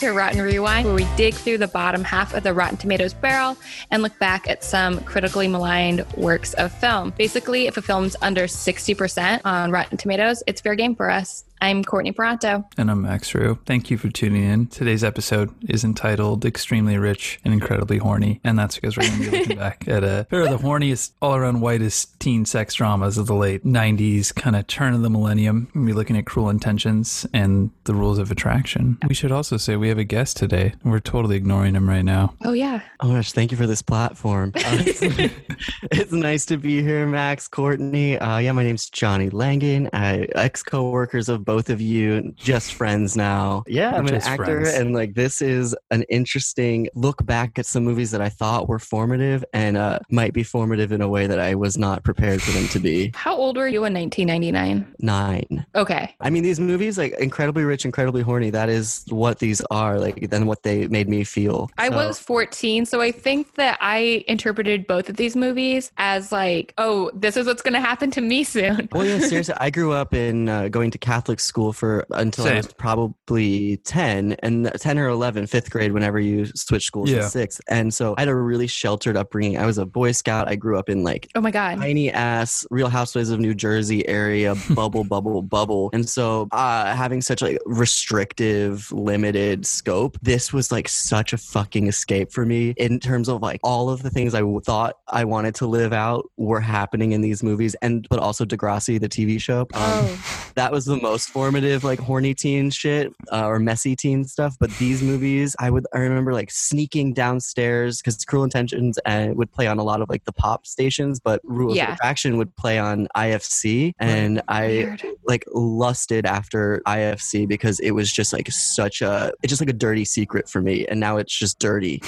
to Rotten Rewind, where we dig through the bottom half of the Rotten Tomatoes barrel and look back at some critically maligned works of film. Basically, if a film's under 60% on Rotten Tomatoes, it's fair game for us. I'm Courtney Peranto. And I'm Max Rue. Thank you for tuning in. Today's episode is entitled Extremely Rich and Incredibly Horny. And that's because we're going to be looking back at a pair of the horniest, all around whitest teen sex dramas of the late 90s, kind of turn of the millennium. We'll be looking at Cruel Intentions and The Rules of Attraction. We should also say we have a guest today. We're totally ignoring him right now. Oh, yeah. Oh, gosh. Thank you for this platform. Uh, it's, it's, nice to be here, Max, Courtney. Uh, yeah, my name's Johnny Langan, I, ex co workers of both of you just friends now. Yeah, I'm just an actor, friends. and like this is an interesting look back at some movies that I thought were formative and uh, might be formative in a way that I was not prepared for them to be. How old were you in 1999? Nine. Okay. I mean, these movies, like incredibly rich, incredibly horny, that is what these are. Like, then what they made me feel. I so. was 14, so I think that I interpreted both of these movies as like, oh, this is what's going to happen to me soon. well, yeah, seriously, I grew up in uh, going to Catholic school for until Same. I was probably 10 and 10 or 11, fifth grade, whenever you switch schools yeah. to sixth. And so I had a really sheltered upbringing. I was a Boy Scout. I grew up in like, oh my God, tiny ass Real Housewives of New Jersey area, bubble, bubble, bubble. And so uh, having such like restrictive, limited scope, this was like such a fucking escape for me in terms of like all of the things I thought I wanted to live out were happening in these movies. And, but also Degrassi, the TV show. Um, oh. That was the most formative, like, horny teen shit uh, or messy teen stuff. But these movies, I would I remember like sneaking downstairs because Cruel Intentions and uh, would play on a lot of like the pop stations, but Rules yeah. of Attraction would play on IFC, and I like lusted after IFC because it was just like such a it's just like a dirty secret for me, and now it's just dirty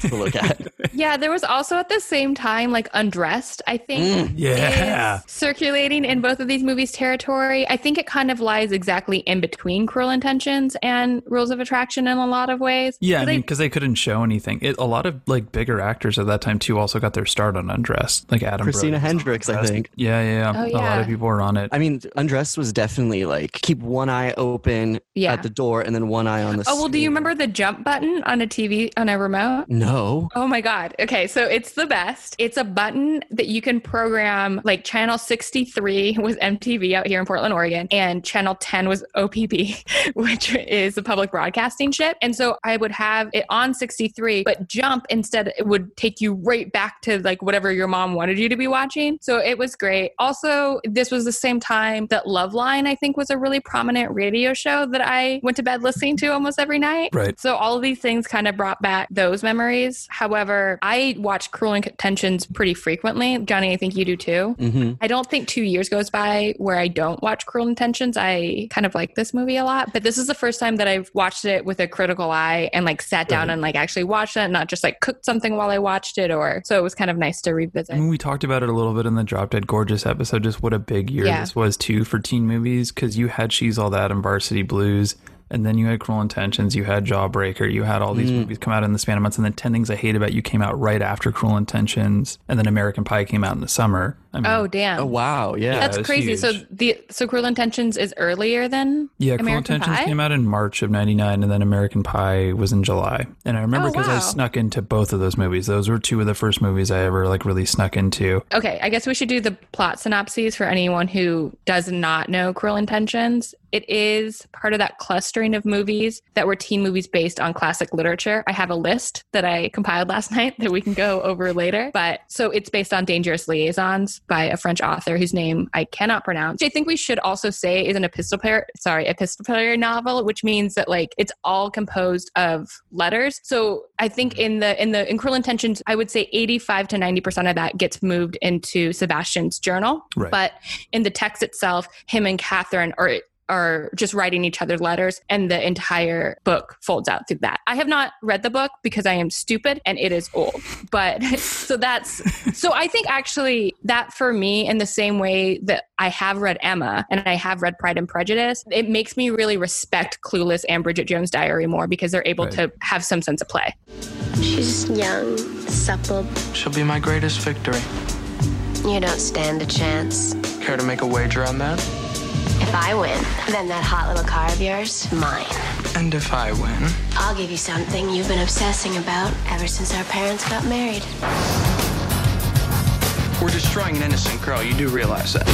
to look at. Yeah, there was also at the same time like Undressed. I think mm, yeah circulating in both of these movies territory. I think it kind of lies exactly in between Cruel Intentions and Rules of Attraction in a lot of ways. Yeah, I mean, because they couldn't show anything. It, a lot of like bigger actors at that time too also got their start on Undressed, like Adam. Christina Hendricks, I think. Yeah, yeah, oh, yeah. A lot of people were on it. I mean, Undressed was definitely like keep one eye open yeah. at the door and then one eye on the. Oh well, do you remember the jump button on a TV on a remote? No. Oh my god. Okay, so it's the best. It's a button that you can program. Like channel sixty three was MTV out here in Portland, Oregon, and channel ten was OPB, which is the public broadcasting ship. And so I would have it on 63, but jump instead, it would take you right back to like whatever your mom wanted you to be watching. So it was great. Also, this was the same time that Loveline, I think, was a really prominent radio show that I went to bed listening to almost every night. Right. So all of these things kind of brought back those memories. However, I watch Cruel Intentions pretty frequently. Johnny, I think you do too. Mm-hmm. I don't think two years goes by where I don't watch Cruel Intentions. I kind of like this movie a lot, but this is the first time that I've watched it with a critical eye and like sat down and like actually watched it, not just like cooked something while I watched it. Or so it was kind of nice to revisit. I mean, we talked about it a little bit in the Drop Dead Gorgeous episode, just what a big year yeah. this was too for teen movies because you had She's All That and Varsity Blues and then you had Cruel Intentions, you had Jawbreaker, you had all these mm. movies come out in the span of months, and then Ten Things I Hate About You came out right after Cruel Intentions, and then American Pie came out in the summer. I mean, oh damn! Oh wow! Yeah, that's crazy. Huge. So the so Cruel Intentions is earlier than yeah. American Cruel Intentions Pie? came out in March of '99, and then American Pie was in July. And I remember because oh, wow. I snuck into both of those movies. Those were two of the first movies I ever like really snuck into. Okay, I guess we should do the plot synopses for anyone who does not know Cruel Intentions. It is part of that clustering of movies that were teen movies based on classic literature. I have a list that I compiled last night that we can go over later. But so it's based on Dangerous Liaisons by a French author whose name I cannot pronounce. I think we should also say is an epistolary, sorry, epistolary novel, which means that like it's all composed of letters. So I think in the in the in Cruel Intentions, I would say 85 to 90% of that gets moved into Sebastian's journal. Right. But in the text itself, him and Catherine are are just writing each other letters and the entire book folds out through that. I have not read the book because I am stupid and it is old. But so that's so I think actually that for me in the same way that I have read Emma and I have read Pride and Prejudice, it makes me really respect Clueless and Bridget Jones' Diary more because they're able right. to have some sense of play. She's young, supple. She'll be my greatest victory. You don't stand a chance. Care to make a wager on that? If I win, then that hot little car of yours, mine. And if I win, I'll give you something you've been obsessing about ever since our parents got married. we're destroying an innocent girl. You do realize that.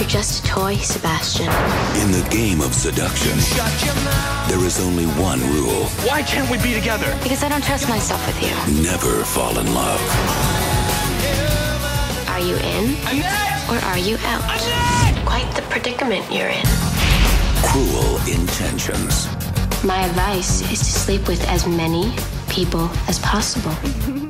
You're just a toy, Sebastian. In the game of seduction, there is only one rule Why can't we be together? Because I don't trust myself with you. never fall in love. Are you in or are you out? Quite the predicament you're in. Cruel intentions. My advice is to sleep with as many people as possible.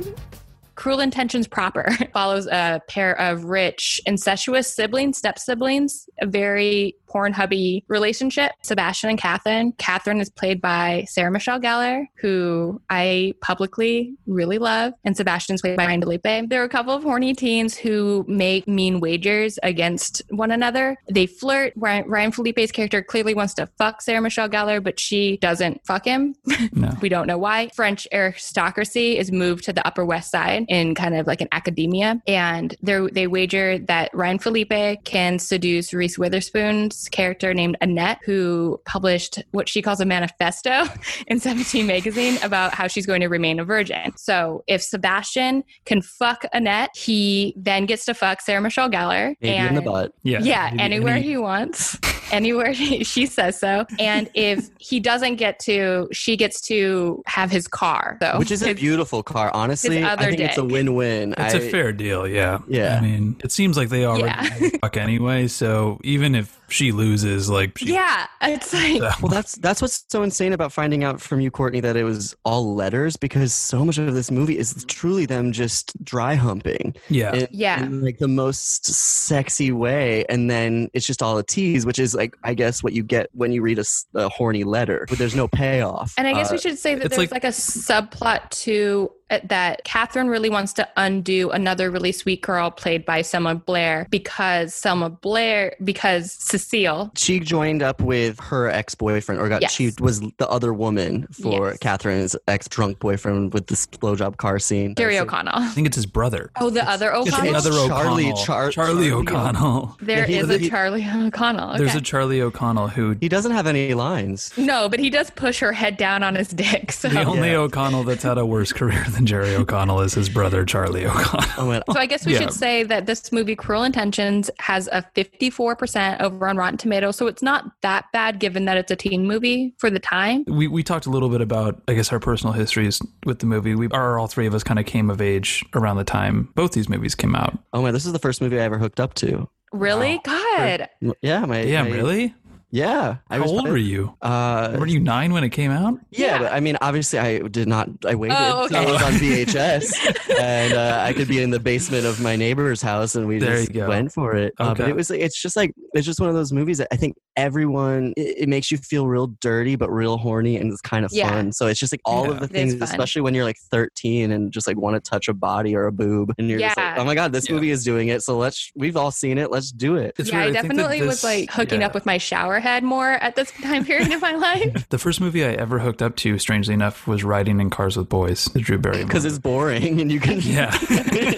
Cruel Intentions proper follows a pair of rich, incestuous siblings, step siblings, a very Pornhubby relationship. Sebastian and Catherine. Catherine is played by Sarah Michelle Gellar, who I publicly really love, and Sebastian is played by Ryan Phillippe. There are a couple of horny teens who make mean wagers against one another. They flirt. Ryan, Ryan Phillippe's character clearly wants to fuck Sarah Michelle Gellar, but she doesn't fuck him. No. We don't know why. French aristocracy is moved to the Upper West Side in kind of like an academia, and they they wager that Ryan Phillippe can seduce Reese Witherspoon's character named Annette, who published what she calls a manifesto in 17 magazine about how she's going to remain a virgin. So if Sebastian can fuck Annette, he then gets to fuck Sarah Michelle Gellar. Maybe in the butt. Yeah. Yeah, Maybe anywhere any- he wants, anywhere she, she says so. And if he doesn't get to, she gets to have his car. So Which is a beautiful car. Honestly, his I other think it's a win-win. It's a a fair deal, yeah. Yeah. I mean, it seems like they already Yeah. fuck anyway, so even if she loses, like, she, Yeah, it's like Well, that's that's what's so insane about finding out from you, Courtney, that it was all letters because so much of this movie is truly them just dry humping. yeah. in, Yeah. in like the most sexy way, and then it's just all a tease, which is like I guess what you get when you read a horny letter, but there's no payoff. And I guess Uh, we should say that there's like- like, a subplot to uh, that Catherine really wants to undo another really sweet girl played by Selma Blair because Selma Blair because Cecile. she joined up with her ex-boyfriend, or got Yes. she was the other woman for Yes. Catherine's ex-drunk boyfriend with this blowjob car scene. Jerry O'Connell. I think it's his brother. Oh, the other It's O'Connell. the other Charlie- O'Connell. Char- Charlie Charlie O'Connell. There Yeah, is he- a he- Charlie O'Connell. There's a Charlie O'Connell who He doesn't have any lines. no, but he does push her head down on his dick. So, the only Yeah. O'Connell that's had a worse career than Jerry O'Connell is his brother Charlie O'Connell. Oh so I guess we Yeah. should say that this movie, Cruel Intentions, has a 54% over on Rotten Tomatoes. So it's not that bad given that it's a teen movie for the time. We we talked a little bit about I guess our personal histories with the movie. We are all three of us kind of came of age around the time both these movies came out. oh man, this is the first movie I ever hooked up to. Really? God. Yeah, my Yeah, my- really? Yeah, I How was old were you? Uh, Were you nine when it came out? yeah, Yeah. but I mean, obviously, I did not. I waited Oh, till it okay. was on VHS, and uh, I could be in the basement of my neighbor's house, and we There just went for it. Uh, but it was, like- it's just like it's just one of those movies that I think everyone. It, it makes you feel real dirty, but real horny, and it's kind of Yeah. fun. So it's just like all Yeah. of the things, especially when you're like 13 and just like want to touch a body or a boob, and you're just like, oh my god, this Yeah. movie is doing it. So let's. We've all seen it. Let's do it. It's yeah, weird. I think that definitely was like hooking yeah. up with my shower head more at this time period of my life. The first movie I ever hooked up to, strangely enough, was Riding in Cars with Boys, the Drew Barrymore. Because it's boring, and you can. yeah.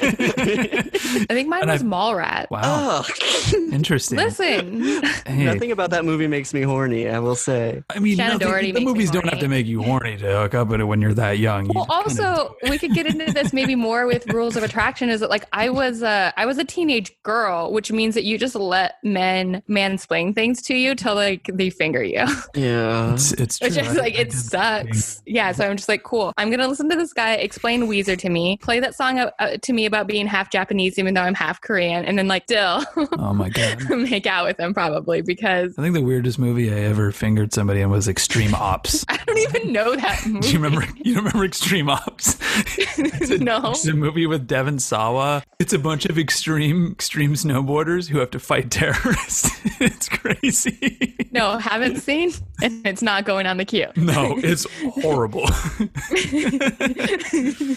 I think mine And was I've- Mallrat. wow. Ugh. Interesting. Listen, Hey, Nothing about that movie makes me horny. I will say. I mean, nothing- the makes me movies don't horny. have to make you horny to hook up with it when you're that young. You well, kinda also we could get into this maybe more with rules of attraction. Is that like I was a I was a teenage girl, which means that you just let men mansplain things to you till like they finger you, Yeah. It's, it's true. which is like I it did the sucks. Yeah, so I'm just like, cool. I'm gonna listen to this guy explain Weezer to me, play that song uh, uh, to me about being half Japanese, even though I'm half Korean, and then like still. Oh my god. make out with him probably because I think the weirdest movie I ever fingered somebody in was Extreme Ops. I don't even know that movie. Do you remember? You don't remember Extreme Ops? It's a, No. It's a movie with Devon Sawa. It's a bunch of extreme extreme snowboarders who have to fight terrorists. it's crazy. no, haven't seen, and it's not going on the queue. No, it's horrible.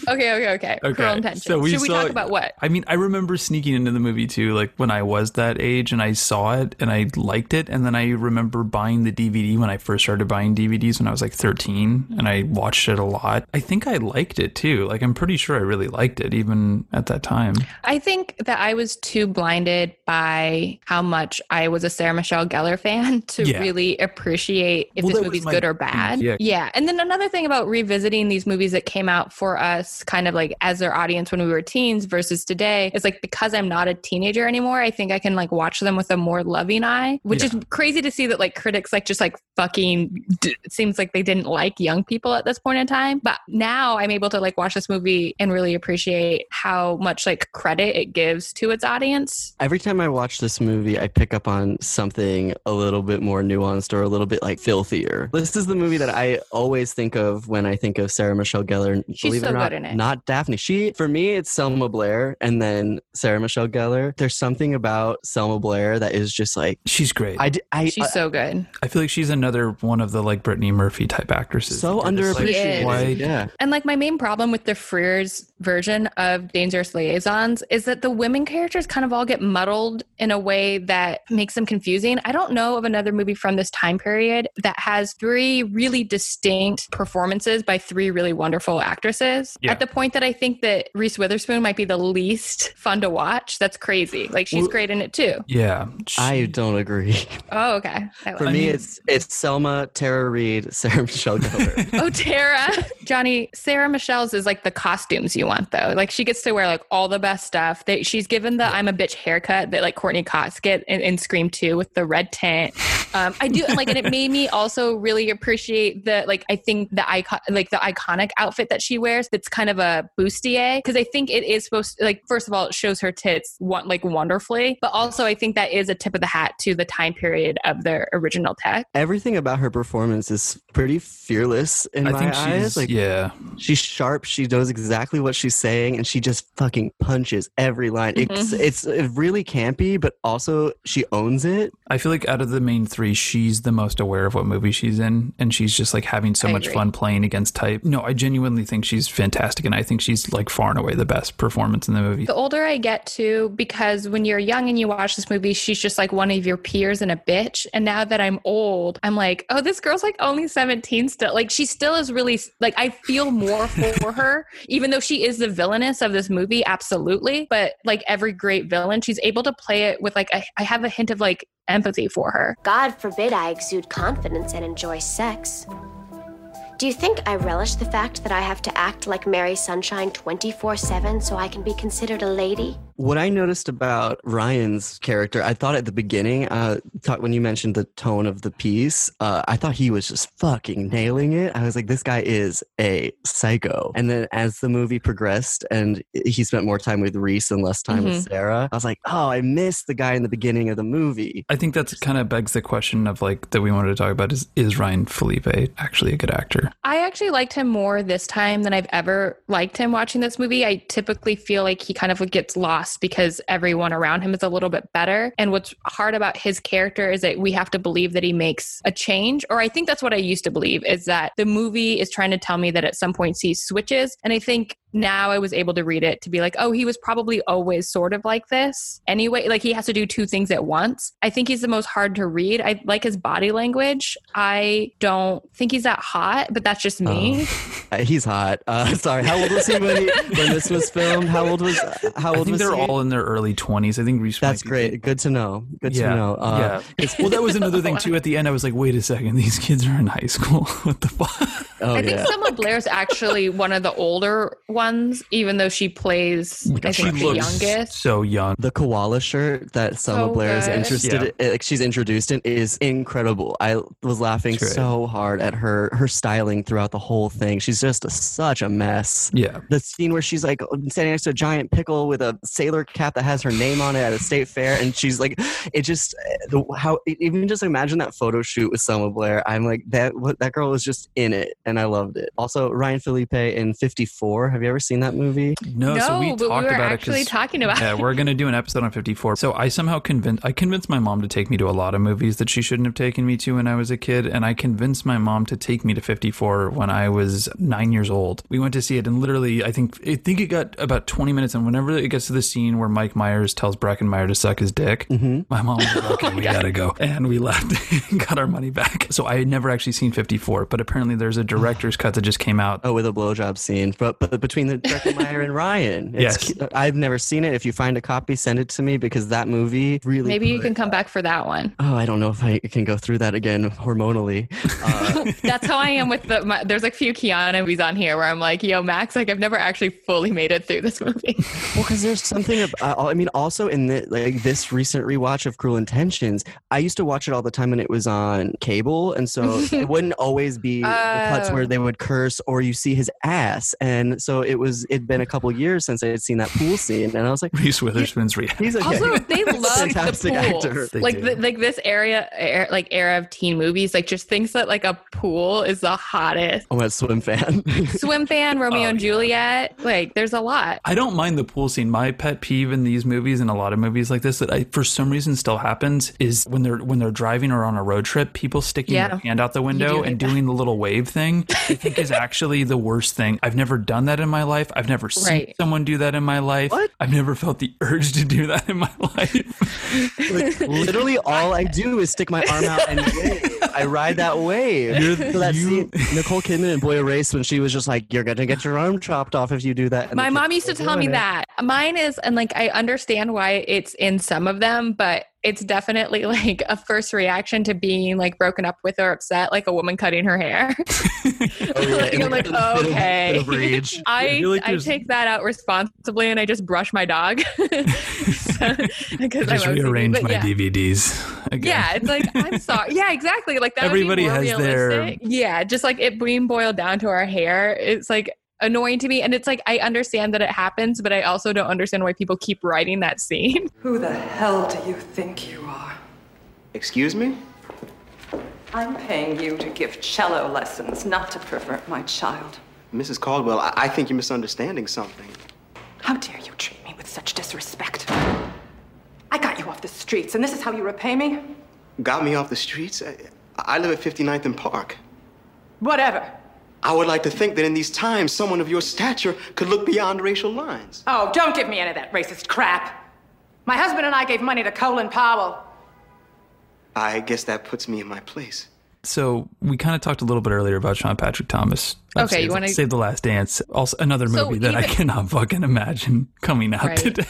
Okay, okay, okay. Cruel Intentions. so we Should we saw- talk about what? I mean, I remember sneaking into the movie too, like when I was that age and I saw it and I liked it. And then I remember buying the DVD when I first started buying DVDs when I was like 13 and I mm-hmm. watched it a lot. I think I liked it too. Like, I'm pretty sure I really liked it even at that time. I think that I was too blinded by how much I was a Sarah Michelle Gellar fan to Yeah. really appreciate if Well, this movie's my good or bad. yeah. yeah. And then another thing about revisiting these movies that came out for us kind of like as their audience when we were teens versus today is like because I'm not a teenager anymore, I think I can like watch them with a more loving eye, which Yeah. is crazy to see that like critics like just like fucking d- seems like they didn't like young people at this point in time. But now I'm able to like watch this movie and really appreciate how much like credit it gives to its audience. Every time I watch this movie, I pick up on something a little bit more nuanced or a little bit like filthier. This is the movie that I always think of when I think of Sarah Michelle Gellar. She's Believe it so or not, good in it. not Daphne. She, for me, it's Selma Blair and then Sarah Michelle Gellar. There's something about Selma Blair that is just like She's great. I, I, d- I, She's uh, so good. I feel like she's another one of the like Brittany Murphy type actresses. so that like, underappreciated. Yeah. And like my main problem with the Frears version of Dangerous Liaisons is that the women characters kind of all get muddled in a way that makes them confusing. I don't know of another movie from this time period that has three really distinct performances by three really wonderful actresses. Yeah. At the point that I think that Reese Witherspoon might be the least fun to watch. That's crazy. Like she's Well- great in it too. Yeah. she- I don't agree. Oh, okay. I For me, mean- it's it's Selma, Tara Reid, Sarah Michelle Gellar. Oh, Tara. Johnny, Sarah Michelle's is like the costumes you want, though. Like, she gets to wear like all the best stuff. They, she's given the I'm a bitch haircut that like Courteney Cox get in, in Scream 2 with the red tint. Um, I do like, and it made me also really appreciate the like, I think the icon, like the iconic outfit that she wears that's kind of a bustier. Cause I think it is supposed to, like, first of all, it shows her tits one, like wonderfully, but also I think that is a tip of the hat to the time period of the original tech. Everything about her performance is pretty fearless in I my think eyes. she's Like yeah. she's sharp she knows exactly what she's saying and she just fucking punches every line it's Mhm. it's uh, really campy but also she owns it I feel like out of the main three, she's the most aware of what movie she's in, and she's just like having so I much agree. fun playing against type. No, I genuinely think she's fantastic, and I think she's like far and away the best performance in the movie. The older I get too, because when you're young and you watch this movie, she's just like one of your peers and a bitch. And now that I'm old, I'm like, oh, this girl's like only 17 still. Like she still is really like I feel more for her, even though she is the villainess of this movie, absolutely. But like every great villain, she's able to play it with like a, I have a hint of like empathy for her. God forbid I exude confidence and enjoy sex. Do you think I relish the fact that I have to act like Mary Sunshine 24 7 so I can be considered a lady? what i noticed about ryan's character i thought at the beginning uh talk, when you mentioned the tone of the piece uh i thought he was just fucking nailing it i was like this guy is a psycho and then as the movie progressed and he spent more time with reese and less time with sarah i was like oh i missed the guy in the beginning of the movie I think that's kind of begs the question of like that we wanted to talk about is is Ryan Phillippe actually a good actor? I actually liked him more this time than I've ever liked him watching this movie. I typically feel like he kind of gets lost because everyone around him is a little bit better. And what's hard about his character is that we have to believe that he makes a change. Or I think that's what I used to believe is that the movie is trying to tell me that at some point he switches. And I think now I was able to read it to be like, oh, he was probably always sort of like this anyway. Like he has to do two things at once. I think he's the most hard to read. I like his body language. I don't think he's that hot, but that's just me. Uh, he's hot uh sorry how old was he when, he, when this was filmed how old was how I old think was they're he all in their early twenties. I think Reese. that's might be- great good to know good Yeah, to know uh, yeah. well, that was another thing too. At the end, I was like, "Wait a second, these kids are in high school. what the fuck?" oh I think yeah Selma Blair's actually one of the older ones, even though she plays, I she think, the looks youngest. so young. the koala shirt that Selma So Blair is good. interested Yeah. in, like she's introduced in is incredible. I was laughing Great. so hard at her her styling throughout the whole thing. She's just a, such a mess. Yeah, The scene where she's like standing next to a giant pickle with a sailor cap that has her name on it at a state fair, and she's like, it just the, how even just imagine that photo shoot with Selma Blair. I'm like that. What that girl was just in it, and I loved it. Also, Ryan Phillippe in 54. Have you ever seen that movie? No, so we but we talked were about it actually 'cause- talking about yeah, it. we're gonna do an episode on 54. So I somehow convinced I convinced my mom to take me to a lot of movies that she shouldn't have taken me to when I was a kid, and I convinced my mom to take me to 54 when I was nine years old. We went to see it, and literally, I think I think it got about 20 minutes, and whenever it gets to the scene where Mike Myers tells Breckin Meyer to suck his dick, mm-hmm. my mom was like, "Okay, we gotta go," and we left and got our money back. So I had never actually seen 54, but apparently there's a director's cut that just came out. Oh, with a blowjob scene, but, but between the Breckin Meyer and Ryan. It's Yes. cu- I've never seen it. If you find a copy, send it to me because that movie really. Maybe you put- can come back for that one. Oh, I don't know if I can go through that again hormonally. Uh, That's how I am with the. My, there's like a few Keanu movies on here where I'm like, yo, Max, like I've never actually fully made it through this movie. well, because there's something. Of, uh, I mean, also in the, like this recent rewatch of Cruel Intentions, I used to watch it all the time when it was on cable, and so it wouldn't always be the cuts where Oh. they would curse or you see his ass, and so it was. It'd been a couple years since I had seen that pool scene, and I was like, Reese Witherspoon's reaction. he's a Also, they love the fantastic pools. actor. They like the, like this area, er, like era of teen movies, like just thinks that like a pool is the hottest. I'm a swim fan. Swim fan, Romeo and Juliet. Like, there's a lot. I don't mind the pool scene. My pet peeve in these movies and a lot of movies like this that I for some reason still happens is when they're when they're driving or on a road trip, people sticking Yeah. their hand out the window hate and that. doing the little wave thing. I think is actually the worst thing. I've never done that in my life. I've never seen Right. someone do that in my life. What? I've never felt the urge to do that in my life. Like, literally, all I do is stick my arm out and wave. I ride that wave. You're- that you- scene, Nicole Kidman in Boy Erased when she was just like, "You're gonna get your arm chopped off if you do that." And My mom used to tell me it. that. Mine is, and like I understand why it's in some of them, but it's definitely like a first reaction to being like broken up with or upset, like a woman cutting her hair. Oh, yeah, Like, I'm the- like, in bit of- okay. bit of rage. I I like I take that out responsibly and I just brush my dog because I just rearrange my yeah. DVDs. Again. Yeah, it's like I'm sorry. Yeah, exactly. Like that. Everybody would be more has their- Yeah, just like it being boiled down to our hair. It's like annoying to me, and it's like I understand that it happens, but I also don't understand why people keep writing that scene. Who the hell do you think you are? Excuse me? I'm paying you to give cello lessons, not to pervert my child. Mrs. Caldwell, I, I think you're misunderstanding something. How dare you treat me with such disrespect? I got you off the streets, and this is how you repay me? Got me off the streets? I, I live at 59th and Park. Whatever. I would like to think that in these times, someone of your stature could look beyond racial lines. Oh, don't give me any of that racist crap. My husband and I gave money to Colin Powell. I guess that puts me in my place. So we kind of talked a little bit earlier about Sean Patrick Thomas. Okay, you wanna- Save the Last Dance? Also, another So movie that I cannot fucking imagine coming out Right. today.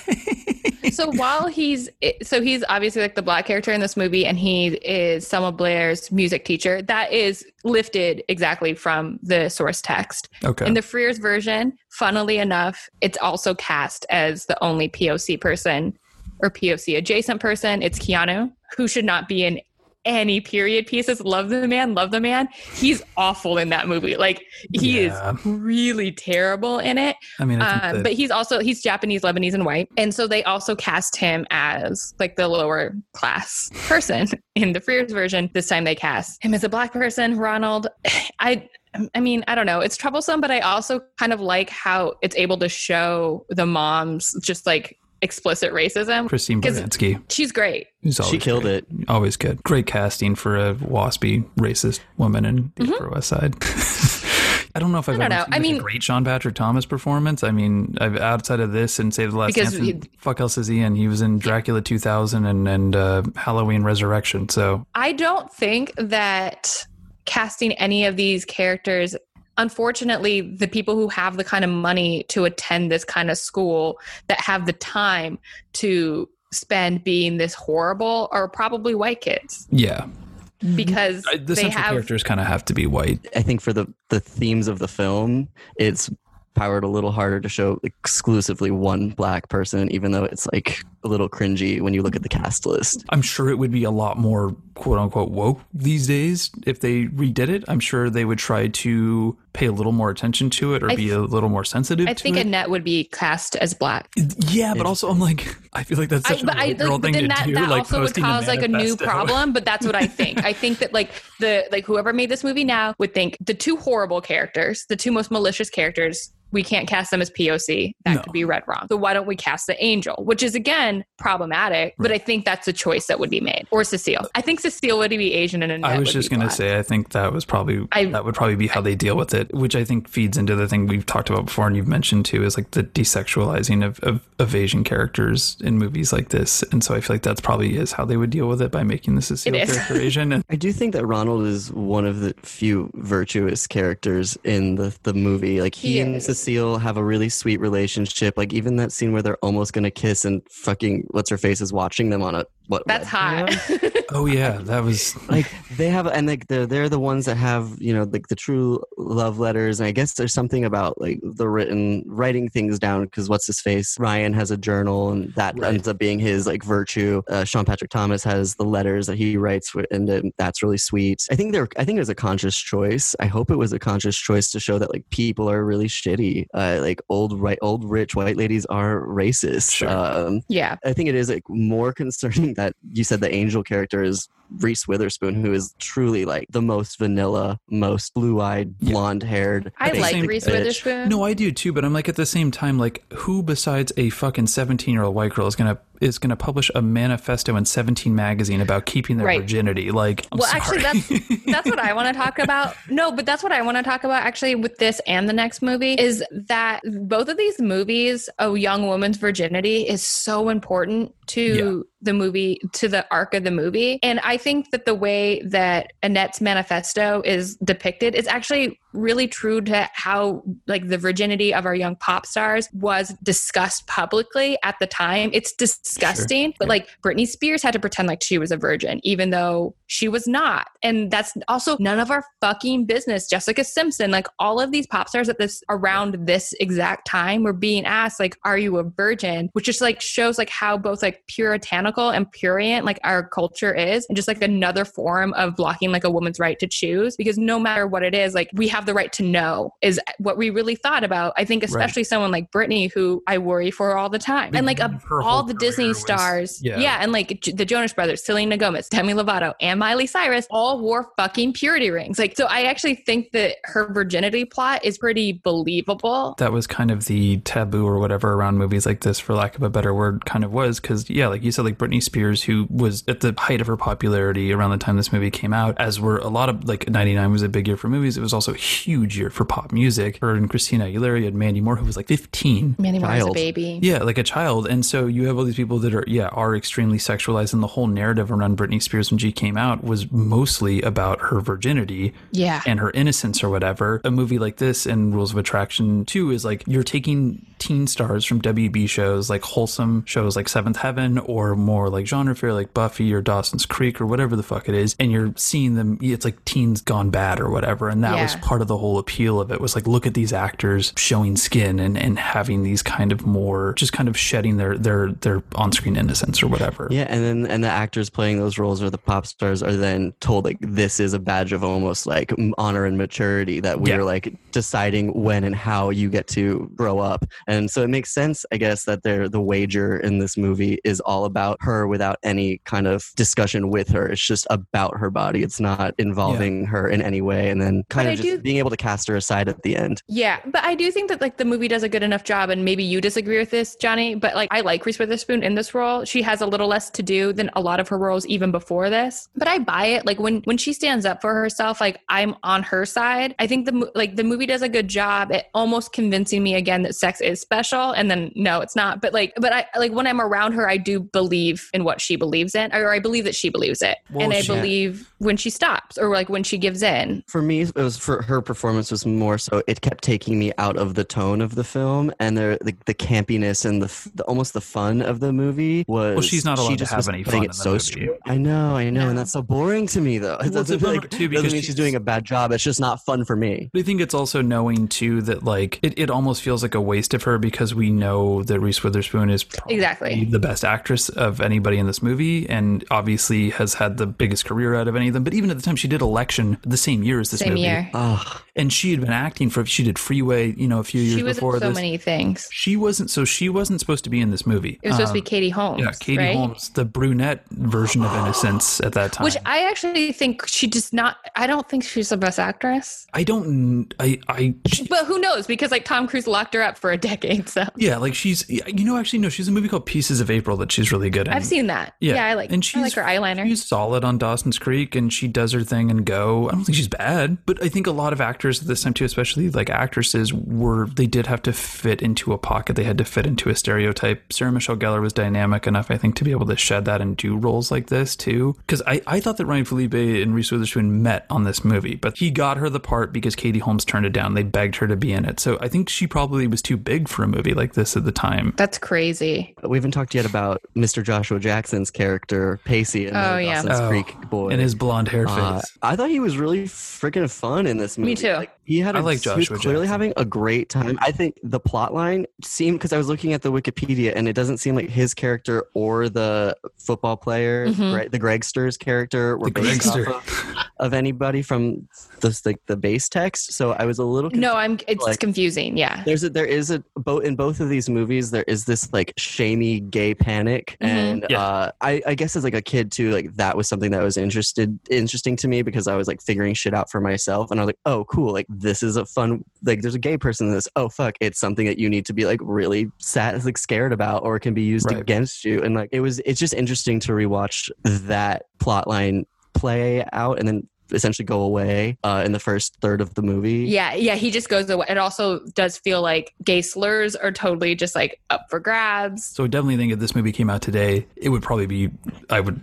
so while he's so he's obviously like the black character in this movie, and he is Selma Blair's music teacher. That is lifted exactly from the source text. Okay. In the Frears version, funnily enough, it's also cast as the only POC person or POC adjacent person. It's Keanu, who should not be in any period pieces. Love the man, love the man. He's awful in that movie. Like he Yeah. is really terrible in it. I mean, I Um, but he's also he's Japanese, Lebanese, and white, and so they also cast him as like the lower class person in the Frears version. This time they cast him as a black person. Ronald, I. I mean, I don't know. It's troublesome, but I also kind of like how it's able to show the moms just like explicit racism. Christine Baranski. She's great. Who's always She killed great. it. Always good. Great casting for a waspy, racist woman in the Mm-hmm. Upper West Side. I don't know if I've don't ever know. seen I mean- a great Sean Patrick Thomas performance. I mean, I've, outside of this and Save the Last Because Dance, he- fuck else is he in? He was in Dracula 2000 and, and uh, Halloween Resurrection. So I don't think that casting any of these characters unfortunately the people who have the kind of money to attend this kind of school that have the time to spend being this horrible are probably white kids yeah, mm-hmm. because I- the they central have characters kind of have to be white. I think for the the themes of the film, it's powered a little harder to show exclusively one black person, even though it's like a little cringy when you look at the cast list. I'm sure it would be a lot more quote unquote woke these days if they redid it. I'm sure they would try to pay a little more attention to it or I be a little more sensitive I to think it. Annette would be cast as black. yeah, but also I'm like, I feel like that's I, such a but I white girl like, thing then to that, do. that like also would cause like a new problem. But that's what I think. I think that like the like whoever made this movie now would think the two horrible characters, the two most malicious characters, we can't cast them as POC. That No. could be read wrong. So why don't we cast the angel? Which is again problematic, but I think that's a choice that would be made. Or Cecile. I think Cecile would be Asian and Annette I was just gonna black. say, I think that was probably I- that would probably be how they deal with it, which I think feeds into the thing we've talked about before, and you've mentioned too, is like the desexualizing of, of, of Asian characters in movies like this, and so I feel like that's probably is how they would deal with it by making the Cecile It is. character Asian. And I do think that Ronald is one of the few virtuous characters in the, the movie. Like he, He and is. Cecile have a really sweet relationship. Like even that scene where they're almost gonna kiss and fucking what's her face is watching them on a what That's webcam. hot. oh yeah, that was like they have and like they're they're the ones that have you know like the true love letters and i guess there's something about like the written writing things down because what's his face ryan has a journal and that Right. ends up being his like virtue uh, sean patrick thomas has the letters that he writes and then that's really sweet i think there i think it was a conscious choice i hope it was a conscious choice to show that like people are really shitty uh, like old right old rich white ladies are racist Sure. um, yeah. I think it is like more concerning that you said the angel character is Reese Witherspoon, who is truly like the most vanilla, most blue-eyed, blonde-haired. I like Reese bitch. Witherspoon. no, I do too, but I'm like at the same time, like who besides a fucking 17 year old white girl is gonna is gonna publish a manifesto in 17 magazine about keeping their Right. virginity? Like, I'm well, sorry. actually, that's that's what I want to talk about. No, but that's what I want to talk about actually with this and the next movie is that both of these movies, a young woman's virginity, is so important to the movie, to the arc of the movie. And I think that the way that Annette's manifesto is depicted is actually really true to how like the virginity of our young pop stars was discussed publicly at the time. It's disgusting, but like Britney Spears had to pretend like she was a virgin, even though she was not. And that's also none of our fucking business. Jessica Simpson, like all of these pop stars at this around this exact time were being asked, like, are you a virgin? Which just like shows like how both like puritanical and purient like our culture is, and just like another form of blocking like a woman's right to choose. Because no matter what it is, like we have the right to know is what we really thought about. I think especially someone like Britney, who I worry for all the time. And like a, all the Disney was- stars. yeah. yeah. And like J- the Jonas Brothers, Selena Gomez, Demi Lovato, and Miley Cyrus all wore fucking purity rings. Like, so I actually think that her virginity plot is pretty believable. that was kind of the taboo or whatever around movies like this, for lack of a better word, kind of was. Because, yeah, like you said, like Britney Spears, who was at the height of her popularity around the time this movie came out, as were a lot of, like, 99 was a big year for movies. It was also huge year for pop music. Her and Christina Aguilera, you had Mandy Moore, who was like 15. Mandy Moore's a baby. Yeah, like a child. And so you have all these people that are, yeah, are extremely sexualized. And the whole narrative around Britney Spears when she came out was mostly about her virginity Yeah. and her innocence or whatever. A movie like this and Rules of Attraction 2 is like you're taking teen stars from WB shows, like wholesome shows like Seventh Heaven, or more like genre fare like Buffy or Dawson's Creek or whatever the fuck it is, and you're seeing them. It's like teens gone bad or whatever, and that was Yeah. Part of the whole appeal of it. Was like look at these actors showing skin and and having these kind of more just kind of shedding their their their on screen innocence or whatever. Yeah, and then and the actors playing those roles or the pop stars are then told like this is a badge of almost like honor and maturity that we Yeah. are like deciding when and how you get to grow up. And so it makes sense, I guess, that they're the wager in this movie is all about her without any kind of discussion with her. It's just about her body. It's not involving her in any way. And then kind But of I just do- being able to cast her aside at the end. Yeah, but I do think that like the movie does a good enough job, and maybe you disagree with this, Johnny. But like, I like Reese Witherspoon in this role. She has a little less to do than a lot of her roles even before this. But I buy it. Like when when she stands up for herself, like I'm on her side. I think the like the movie does a good job at almost convincing me again that sex is special, and then no, it's not. But like, but I like when I'm around her, I do believe in what she believes in, or I believe that she believes it, Well, and I believe when she stops or like when she gives in. for me it was for her performance was more so it kept taking me out of the tone of the film and the the, the campiness and the, f- the almost the fun of the movie was Well, she's not allowed she to just have was any playing fun it in the so movie. str- I know I know and that's so boring to me though it Well, a doesn't, bummer, like, too, doesn't because mean she's she's- doing a bad job it's just not fun for me But I think it's also knowing too that like it, it almost feels like a waste of her because we know that Reese Witherspoon is probably Exactly. the best actress of anybody in this movie and obviously has had the biggest career out of any of them. But even at the time she did election the same year as this Same movie. year. oh and she had been acting for she did Freeway, you know, a few years She was before so this. many things. She wasn't so she wasn't supposed to be in this movie. It was supposed Um, to be Katie Holmes. Yeah, Katie right? Holmes, the brunette version of Innocence at that time. Which I actually think she does not. I don't think she's the best actress. I don't. I. I. She, But who knows? Because like Tom Cruise locked her up for a decade. So yeah, like she's. You know, actually, no. She's a movie called Pieces of April that she's really good in. I've seen that. Yeah, Yeah, I like. and I like her eyeliner. She's solid on Dawson's Creek, and she does her thing and go. I don't think she's bad, but I think a lot of actors at this time too, especially like actresses, were they did have to fit into a pocket. They had to fit into a stereotype. Sarah Michelle Gellar was dynamic enough, I think, to be able to shed that and do roles like this too. Because I, I thought that Ryan Phillippe and Reese Witherspoon met on this movie, but he got her the part because Katie Holmes turned it down. They begged her to be in it, so I think she probably was too big for a movie like this at the time. That's crazy. We haven't talked yet about Mr. Joshua Jackson's character, Pacey, in Oh, the yeah. Dawson's Oh, Creek boy. and his blonde hair face. Uh, I thought he was really freaking fun in this movie. Me too. Like, he had a, I like he was Joshua clearly Jackson. having a great time. I think the plot line seemed because I was looking at the Wikipedia and it doesn't seem like his character or the football player, Mhm. Gre- the Gregster's character, were The based off Gregster. of, of anybody from the like the base text. So I was a little No, I'm. It's Like- confusing. Yeah. there's a there is a both in both of these movies there is this like shamey gay panic Mhm. and Yeah. uh I, I guess as like a kid too like that was something that was interested interesting to me because I was like figuring shit out for myself and I was like oh cool like this is a fun like there's a gay person in this oh fuck it's something that you need to be like really sad like scared about or can be used Right. against you and like it was it's just interesting to rewatch that plot line play out and then essentially go away uh in the first third of the movie Yeah, yeah, he just goes away. It also does feel like gay slurs are totally just like up for grabs. So I definitely think if this movie came out today, it would probably be, I would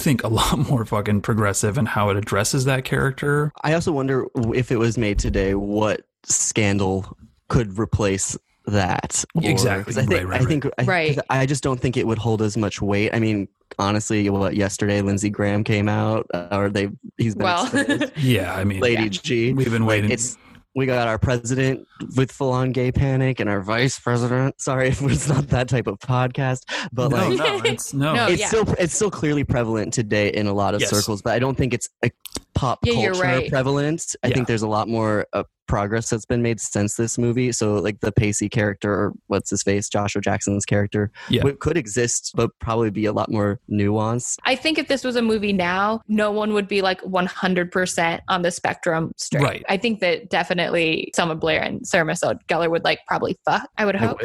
think, a lot more fucking progressive in how it addresses that character. I also wonder if it was made today, what scandal could replace that? Exactly. 'cause I think, Right, right, I think, I, 'cause Right. I just don't think it would hold as much weight. I mean, honestly, what yesterday Lindsey Graham came out, uh, or they he's been Well, exposed. Yeah, I mean, Lady Yeah. G. we've been Like, waiting. it's we got our president with full on gay panic and our vice president. Sorry if it's not that type of podcast, but no, like no, it's no. No, it's yeah. still it's still clearly prevalent today in a lot of Yes. circles, but I don't think it's a pop Yeah, culture you're right. prevalent. I Yeah. think there's a lot more uh, progress that's been made since this movie. So like the Pacey character, or what's his face, Joshua Jackson's character, Yeah. w- could exist, but probably be a lot more nuanced. I think if this was a movie now, no one would be like 100% on the spectrum straight. Right. I think that definitely Selma Blair and Sarah Michelle Gellar would like probably fuck. I would hope.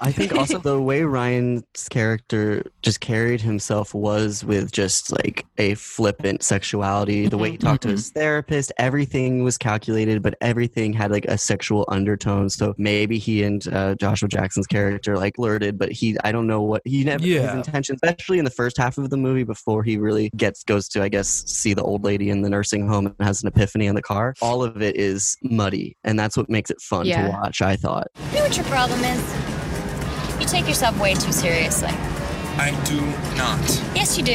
I think also the way Ryan's character just carried himself was with just like a flippant sexuality. The way he talked to mm-hmm. his therapist, everything was calculated, but everything had like a sexual undertone. So maybe he and uh, Joshua Jackson's character like flirted, but he, I don't know what he never his intention, especially in the first half of the movie before he really gets goes to I guess see the old lady in the nursing home and has an epiphany in the car. All of it is muddy, and that's what makes it fun Yeah. to watch. I thought. You know what your problem is? You take yourself way too seriously. I do not. Yes, you do.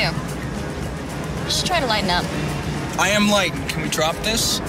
You should try to lighten up. I am light. Can we drop this?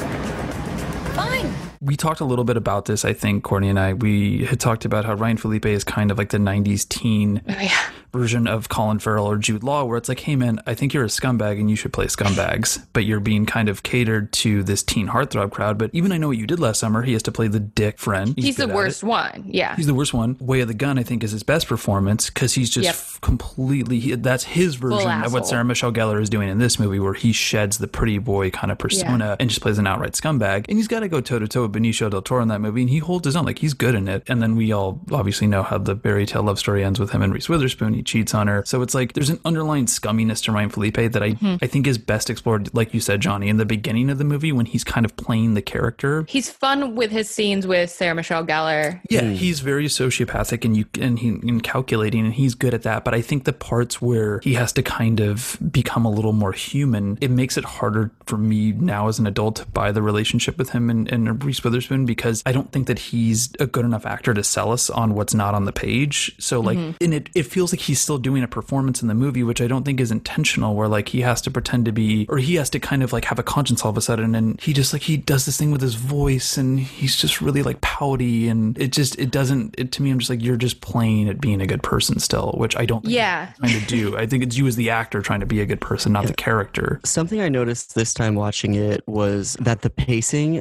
Fine. We talked a little bit about this, I think, Courtney and I. We had talked about how Ryan Phillippe is kind of like the 90s teen Oh, yeah. Version of Colin Farrell or Jude Law, where it's like, hey, man, I think you're a scumbag and you should play scumbags, but you're being kind of catered to this teen heartthrob crowd. But even I know what you did last summer, he has to play the dick friend. He's, the worst one. Yeah. He's the worst one. Way of the Gun, I think, is his best performance because he's just Yep. completely. He, that's his version of what. Sarah Michelle Gellar is doing in this movie, where he sheds the pretty boy kind of persona and just plays an outright scumbag. And he's got to go toe to toe with Benicio del Toro in that movie, and he holds his own. Like he's good in it. And then we all obviously know how the fairy tale love story ends with him and Reese Witherspoon. He cheats on her. So it's like there's an underlying scumminess to Ryan Phillippe that I Mm-hmm. I think is best explored, like you said, Johnny, in the beginning of the movie when he's kind of playing the character. He's fun with his scenes with Sarah Michelle Gellar. Yeah, he's very sociopathic and you and he and calculating, and he's good at that. But I think the parts where he has to kind of become a little more human, it makes it harder for me now as an adult to buy the relationship with him and, and Reese Witherspoon because I don't think that he's a good enough actor to sell us on what's not on the page. So like, and it it feels like he's still doing a performance in the movie, which I don't think is intentional, where like he has to pretend to be, or he has to kind of like have a conscience all of a sudden, and he just like he does this thing with his voice, and he's just really like pouty, and it just it doesn't. It, to me, I'm just like you're just playing at being a good person still, which I don't. Think Yeah. you're trying to do. I think it's you as the actor trying to be a good person, not the character. Something I noticed this time watching it was that the pacing,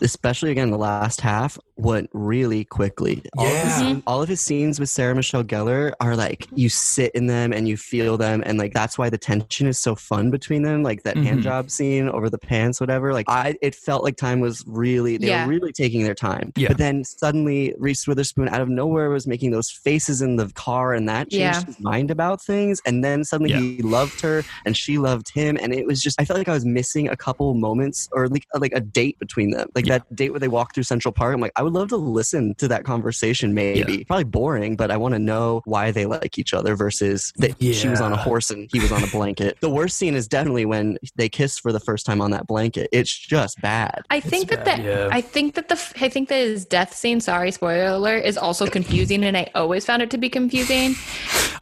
especially again the last half, went really quickly. All, of his, Yeah. all of his scenes with Sarah Michelle Gellar are like you sit in them and you feel them, and like that's why the tension is so fun between them. Like that hand Mhm. job scene over the pants, whatever. Like I, it felt like time was really they Yeah. were really taking their time. Yeah. But then suddenly Reese Witherspoon out of nowhere was making those faces in the car, and that changed Yeah. his mind about things. And then suddenly Yeah. he loved her, and she loved him, and it was just I felt like I was missing a couple moments or like like a date between them, like Yeah. that date where they walk through Central Park. I'm like, I would love to listen to that conversation. Maybe probably boring, but I want to know why they like each other versus that she was on a horse and he was on a blanket. the worst scene is definitely when they kiss for the first time on that blanket. It's just bad. I think that bad, the yeah. I think that the I think that his death scene. Sorry, spoiler alert, is also confusing, and I always found it to be confusing.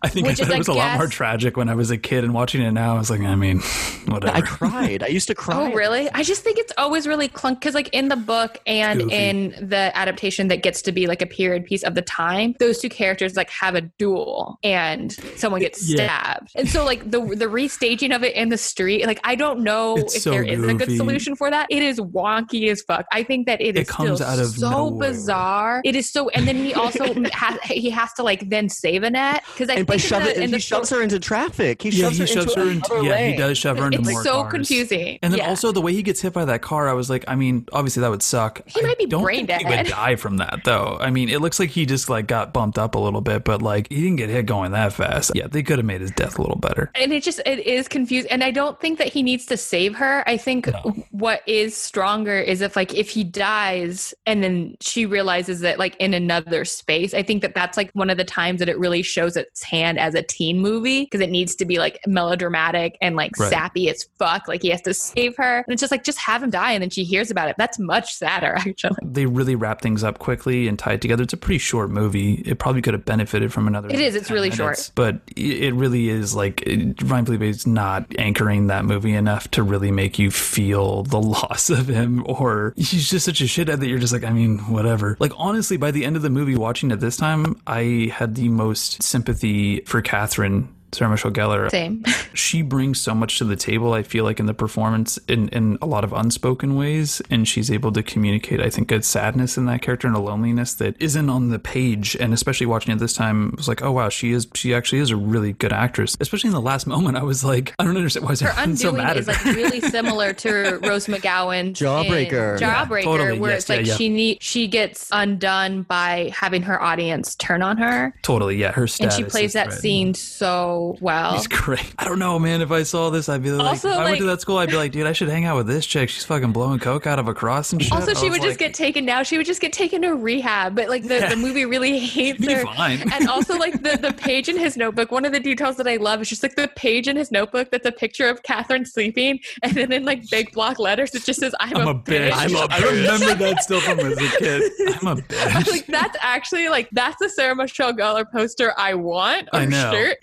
I think I is, it I was a lot more tragic when I was a kid, and watching it now, I was like, I mean, whatever. I cried. I used to cry. Oh, really? I just think it's always really clunk because, like, in the book and Goofy. in the adaptation that gets to be like a period piece of the time, those two characters like have a duel and someone gets Yeah. stabbed. And so, like, the the restaging of it in the street, like, I don't know It's if so there is a good solution for that. It is wonky as fuck. I think that it It is comes still out of so nowhere. bizarre. It is so, and then he also has he has to like then save Annette because I And think in shove the, it, in he the shoves her into traffic. He yeah, shoves he her shoves into her into. another Yeah, he does shove her into It's more so cars. confusing. And then Yeah. also the way he gets hit by that car, I was like, I mean, obviously that would suck. He might be I don't brain think Die from that though. I mean, it looks like he just like got bumped up a little bit, but like he didn't get hit going that fast. Yeah, they could have made his death a little better. and it just it is confused and i don't think that he needs to save her i think what is stronger is if like if he dies and then she realizes that like in another space i think that that's like one of the times that it really shows its hand as a teen movie because it needs to be like melodramatic and like Right. sappy as fuck like he has to save her and it's just like just have him die and then she hears about it that's much sadder actually They really wrap things up quickly and tie it together. It's a pretty short movie. It probably could have benefited from another. It is, it's really minutes, short. but it it really is like it, Ryan Phillippe is not anchoring that movie enough to really make you feel the loss of him, or he's just such a shithead that you're just like, I mean, whatever. Like honestly, by the end of the movie, watching it this time, I had the most sympathy for Catherine. Sarah Michelle Gellar. same she brings so much to the table i feel like in the performance in, in a lot of unspoken ways and she's able to communicate i think a sadness in that character and a loneliness that isn't on the page and especially watching it this time it was like oh wow she is she actually is a really good actress especially in the last moment i was like i don't understand why is her everyone so undoing mad is like really similar to Rose McGowan's in Jawbreaker. Yeah, Jawbreaker, totally. where Yes, it's like yeah, yeah. she need she gets undone by having her audience turn on her, totally yeah her and she plays that threatened. scene so well. He's great. I don't know, man. If I saw this, I'd be like, Also, if I went to that school, I'd be like, dude, I should hang out with this chick. She's fucking blowing coke out of a cross and shit. Also, I she was would just like, get taken now. She would just get taken to rehab, but like the, Yeah. the movie really hates her. fine. And also, like the, the page in his notebook, one of the details that I love is just like the page in his notebook that's a picture of Catherine sleeping, and then in like big block letters, it just says, I'm, I'm a, a bitch. I'm a I remember that still from as a kid. I'm a bitch. like that's actually like that's the Sarah Michelle Gellar poster I want I on a know. shirt.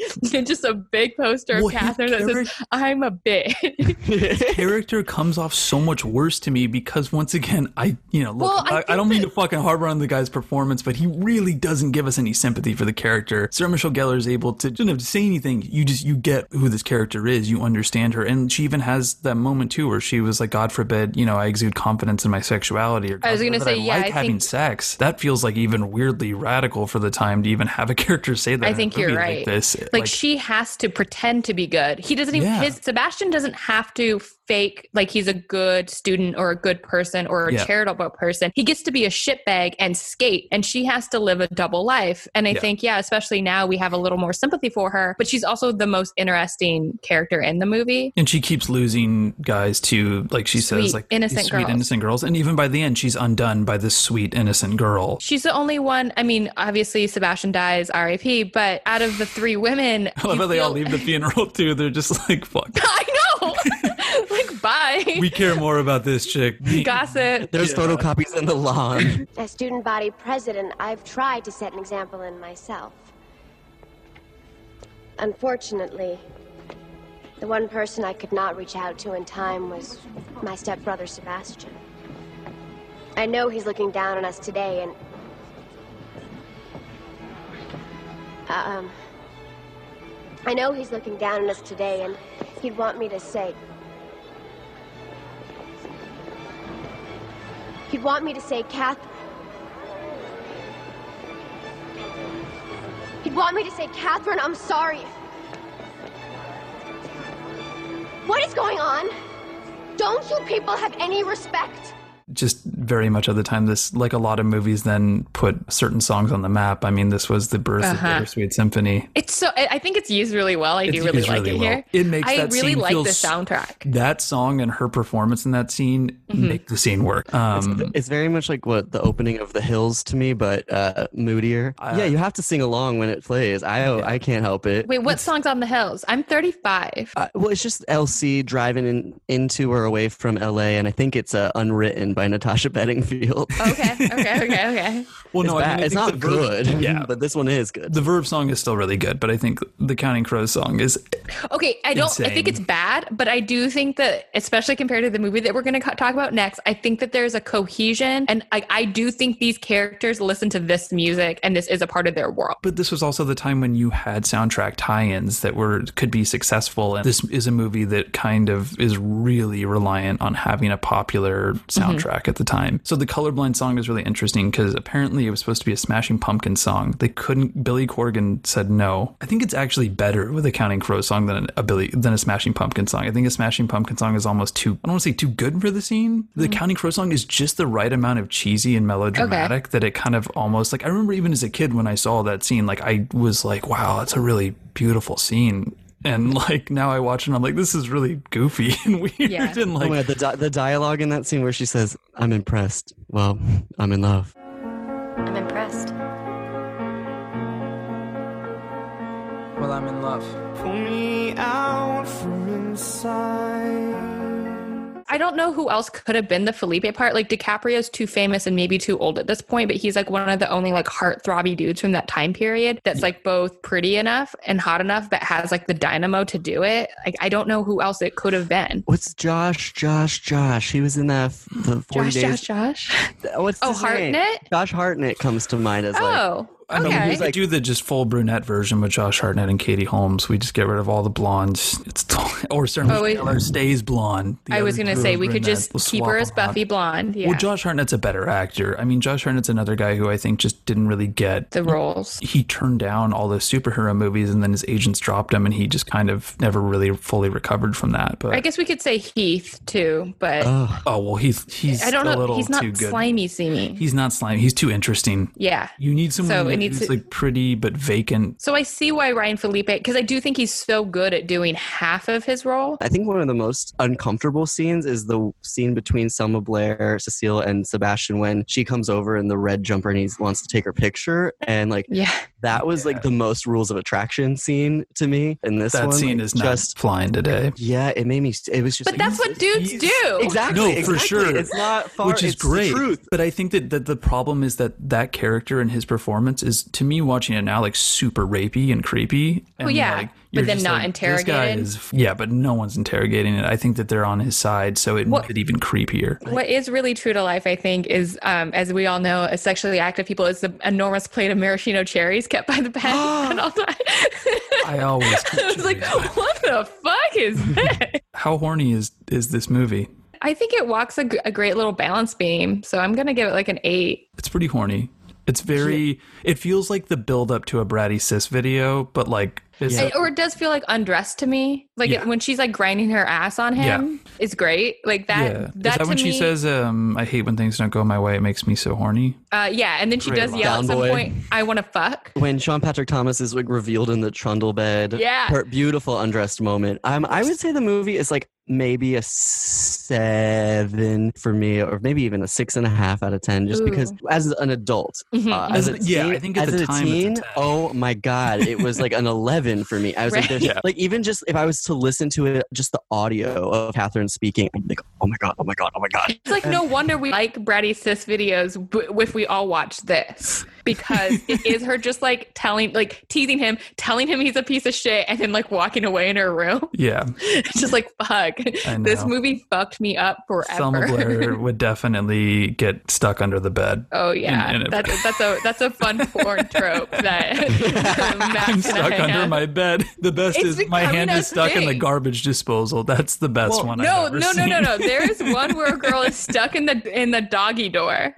Just a big poster Well, of his Catherine that says, I'm a bitch. character comes off so much worse to me because once again, I you know look, Well, I I, I, don't mean to fucking harbor on the guy's performance, but he really doesn't give us any sympathy for the character. Sarah Michelle Gellar is able to doesn't have to say anything. You just you get who this character is. You understand her, and she even has that moment too where she was like, "God forbid, you know, I exude confidence in my sexuality." Or I was gonna forbid say, yeah, like I having think- sex. That feels like even weirdly radical for the time to even have a character say that. I think you're right. Like this, like, she has to pretend to be good. He doesn't even Yeah. his Sebastian doesn't have to fake like he's a good student or a good person or a Yeah. charitable person. He gets to be a shitbag and skate and she has to live a double life. And I Yeah. think yeah, especially now we have a little more sympathy for her, but she's also the most interesting character in the movie. And she keeps losing guys to, like she says, like innocent sweet girls. innocent girls. And even by the end, she's undone by this sweet innocent girl. She's the only one. I mean, obviously Sebastian dies, R.I.P. But out of the three women, I love how they all leave the funeral too. They're just like, "Fuck, I know. like, bye. we care more about this chick." Gossip. There's photocopies in the lawn. As student body president, I've tried to set an example in myself. Unfortunately, the one person I could not reach out to in time was my stepbrother Sebastian. I know he's looking down on us today, and. Uh, um. I know he's looking down on us today, and he'd want me to say. He'd want me to say, Catherine. He'd want me to say, Catherine, I'm sorry. What is going on? Don't you people have any respect? just very much of the time this like a lot of movies then put certain songs on the map i mean this was the birth Uh-huh. of bittersweet symphony It's so. I I think it's used really well. I It's do really like really it well. here. It makes I that really scene like feel the soundtrack. that song and her performance in that scene Mhm. make the scene work um It's very much like what the opening of The Hills to me, but uh, moodier. yeah, you have to sing along when it plays. I I can't help it. Wait, what song's on the hills? I'm 35. Uh, well, it's just LC driving in, into or away from LA, and I think it's uh, Unwritten by Natasha Bedingfield. Okay, okay, okay, okay. well it's no I bad. mean, I it's not verb- good. yeah but this one is good. the verb song is still really good but i think the counting crows song is Okay, I don't. I think it's bad, but I do think that, especially compared to the movie that we're going to talk about next, I think that there's a cohesion, and I, I do think these characters listen to this music, and this is a part of their world. but this was also the time when you had soundtrack tie-ins that were could be successful and this is a movie that kind of is really reliant on having a popular mm-hmm. soundtrack at the time so the colorblind song is really interesting because apparently it was supposed to be a smashing pumpkin song. They couldn't billy corgan said no. I think it's actually better with a counting crow song than a billy than a smashing pumpkin song. I think a smashing pumpkin song is almost too i don't want to say too good for the scene. The mm-hmm. counting Crows song is just the right amount of cheesy and melodramatic that it kind of almost like I remember even as a kid when I saw that scene, like I was like, wow, that's a really beautiful scene. And like now I watch it and I'm like, this is really goofy and weird. Yeah. And oh like, my God, the, di- the dialogue in that scene where she says, I'm impressed. Well, I'm in love. I'm impressed. Well, I'm in love. Pull me out from inside. I don't know who else could have been the Phillippe part. Like DiCaprio's too famous and maybe too old at this point, but he's like one of the only like heartthrobby dudes from that time period that's like both pretty enough and hot enough that has like the dynamo to do it. Like I don't know who else it could have been. What's Josh? Josh? Josh? He was in that f- the 40 Josh, days. Josh, Josh. What's Oh, his name? Hartnett? Josh Hartnett comes to mind as like oh. I mean, okay. we could do the just full brunette version with Josh Hartnett and Katie Holmes. We just get rid of all the blondes. It's or Sarah Oh, wait. Michelle stays blonde. The I was gonna say are we could just We'll keep her as. Buffy blonde. Yeah, Well, Josh Hartnett's a better actor. I mean, Josh Hartnett's another guy who I think just didn't really get the roles. he turned down all the superhero movies and then his agents dropped him and he just kind of never really fully recovered from that but I guess we could say Heath too, but Ugh. oh well he's he's I don't a know. little He's not slimy, seamy. he's not slimy he's too interesting yeah. you need someone So it who's needs to- like pretty but vacant So I see why Ryan Phillippe, because I do think he's so good at doing half of his role. I think one of the most uncomfortable scenes is the scene between Selma Blair, Cecile, and Sebastian when she comes over in the red jumper and he wants to take her picture. And like Yeah. That was like the most rules of attraction scene to me. And this that one, scene like, is not just flying today yeah, it made me. It was just. But like, that's what dudes do. Exactly. no exactly. for sure It's not far. which is great truth. but i think that, that the problem is that that character and his performance is to me watching it now like super rapey and creepy and Well, yeah, like, but you're then not like, this guy interrogated. is- yeah but no one's interrogating it i think that they're on his side so it What- makes it even creepier What is really true to life, I think, is um, as we all know, as sexually active people, is the enormous plate of maraschino cherries kept by the bed and all that. i always I was like, what the fuck is this? how horny is is this movie I think it walks a great little balance beam. So I'm going to give it like an eight. it's pretty horny it's very it feels like the build up to a bratty sis video but like it's It- or it does feel like undressed to me. Like Yeah. it, when she's like grinding her ass on him, is great. Like that. yeah. That, is that to when she says um i hate when things don't go my way it makes me so horny Uh, yeah, and then she Great does line. yell Down at some boy. point, "I want to fuck." when Sean Patrick Thomas is like revealed in the trundle bed. Yeah. Her beautiful undressed moment. Um, I would say the movie is like maybe a seven for me, or maybe even a six and a half out of ten, just because as an adult, Mhm. uh, As as, a- a yeah, I think as a time it's a teen, oh my god, it was like an eleven for me. I was like, Right. there's- Yeah. like even just if I was to listen to it, just the audio of Catherine speaking, I'm like, oh my god, oh my god, oh my god. It's like no wonder we like Bratty Sis videos b- if we all watch this because it is her just like telling, like teasing him, telling him he's a piece of shit, and then like walking away in her room. Yeah. It's just like fuck. I This movie fucked me up forever. Selma. Blair would definitely get stuck under the bed. Oh yeah, in- in a- that's that's a that's a fun porn trope that Max I'm stuck I under have. my bed. The best It's is my hand is stuck in the garbage disposal. That's the best Well, one. No, I've ever no, no, seen. no, no. There is one where a girl is stuck in the in the doggy door.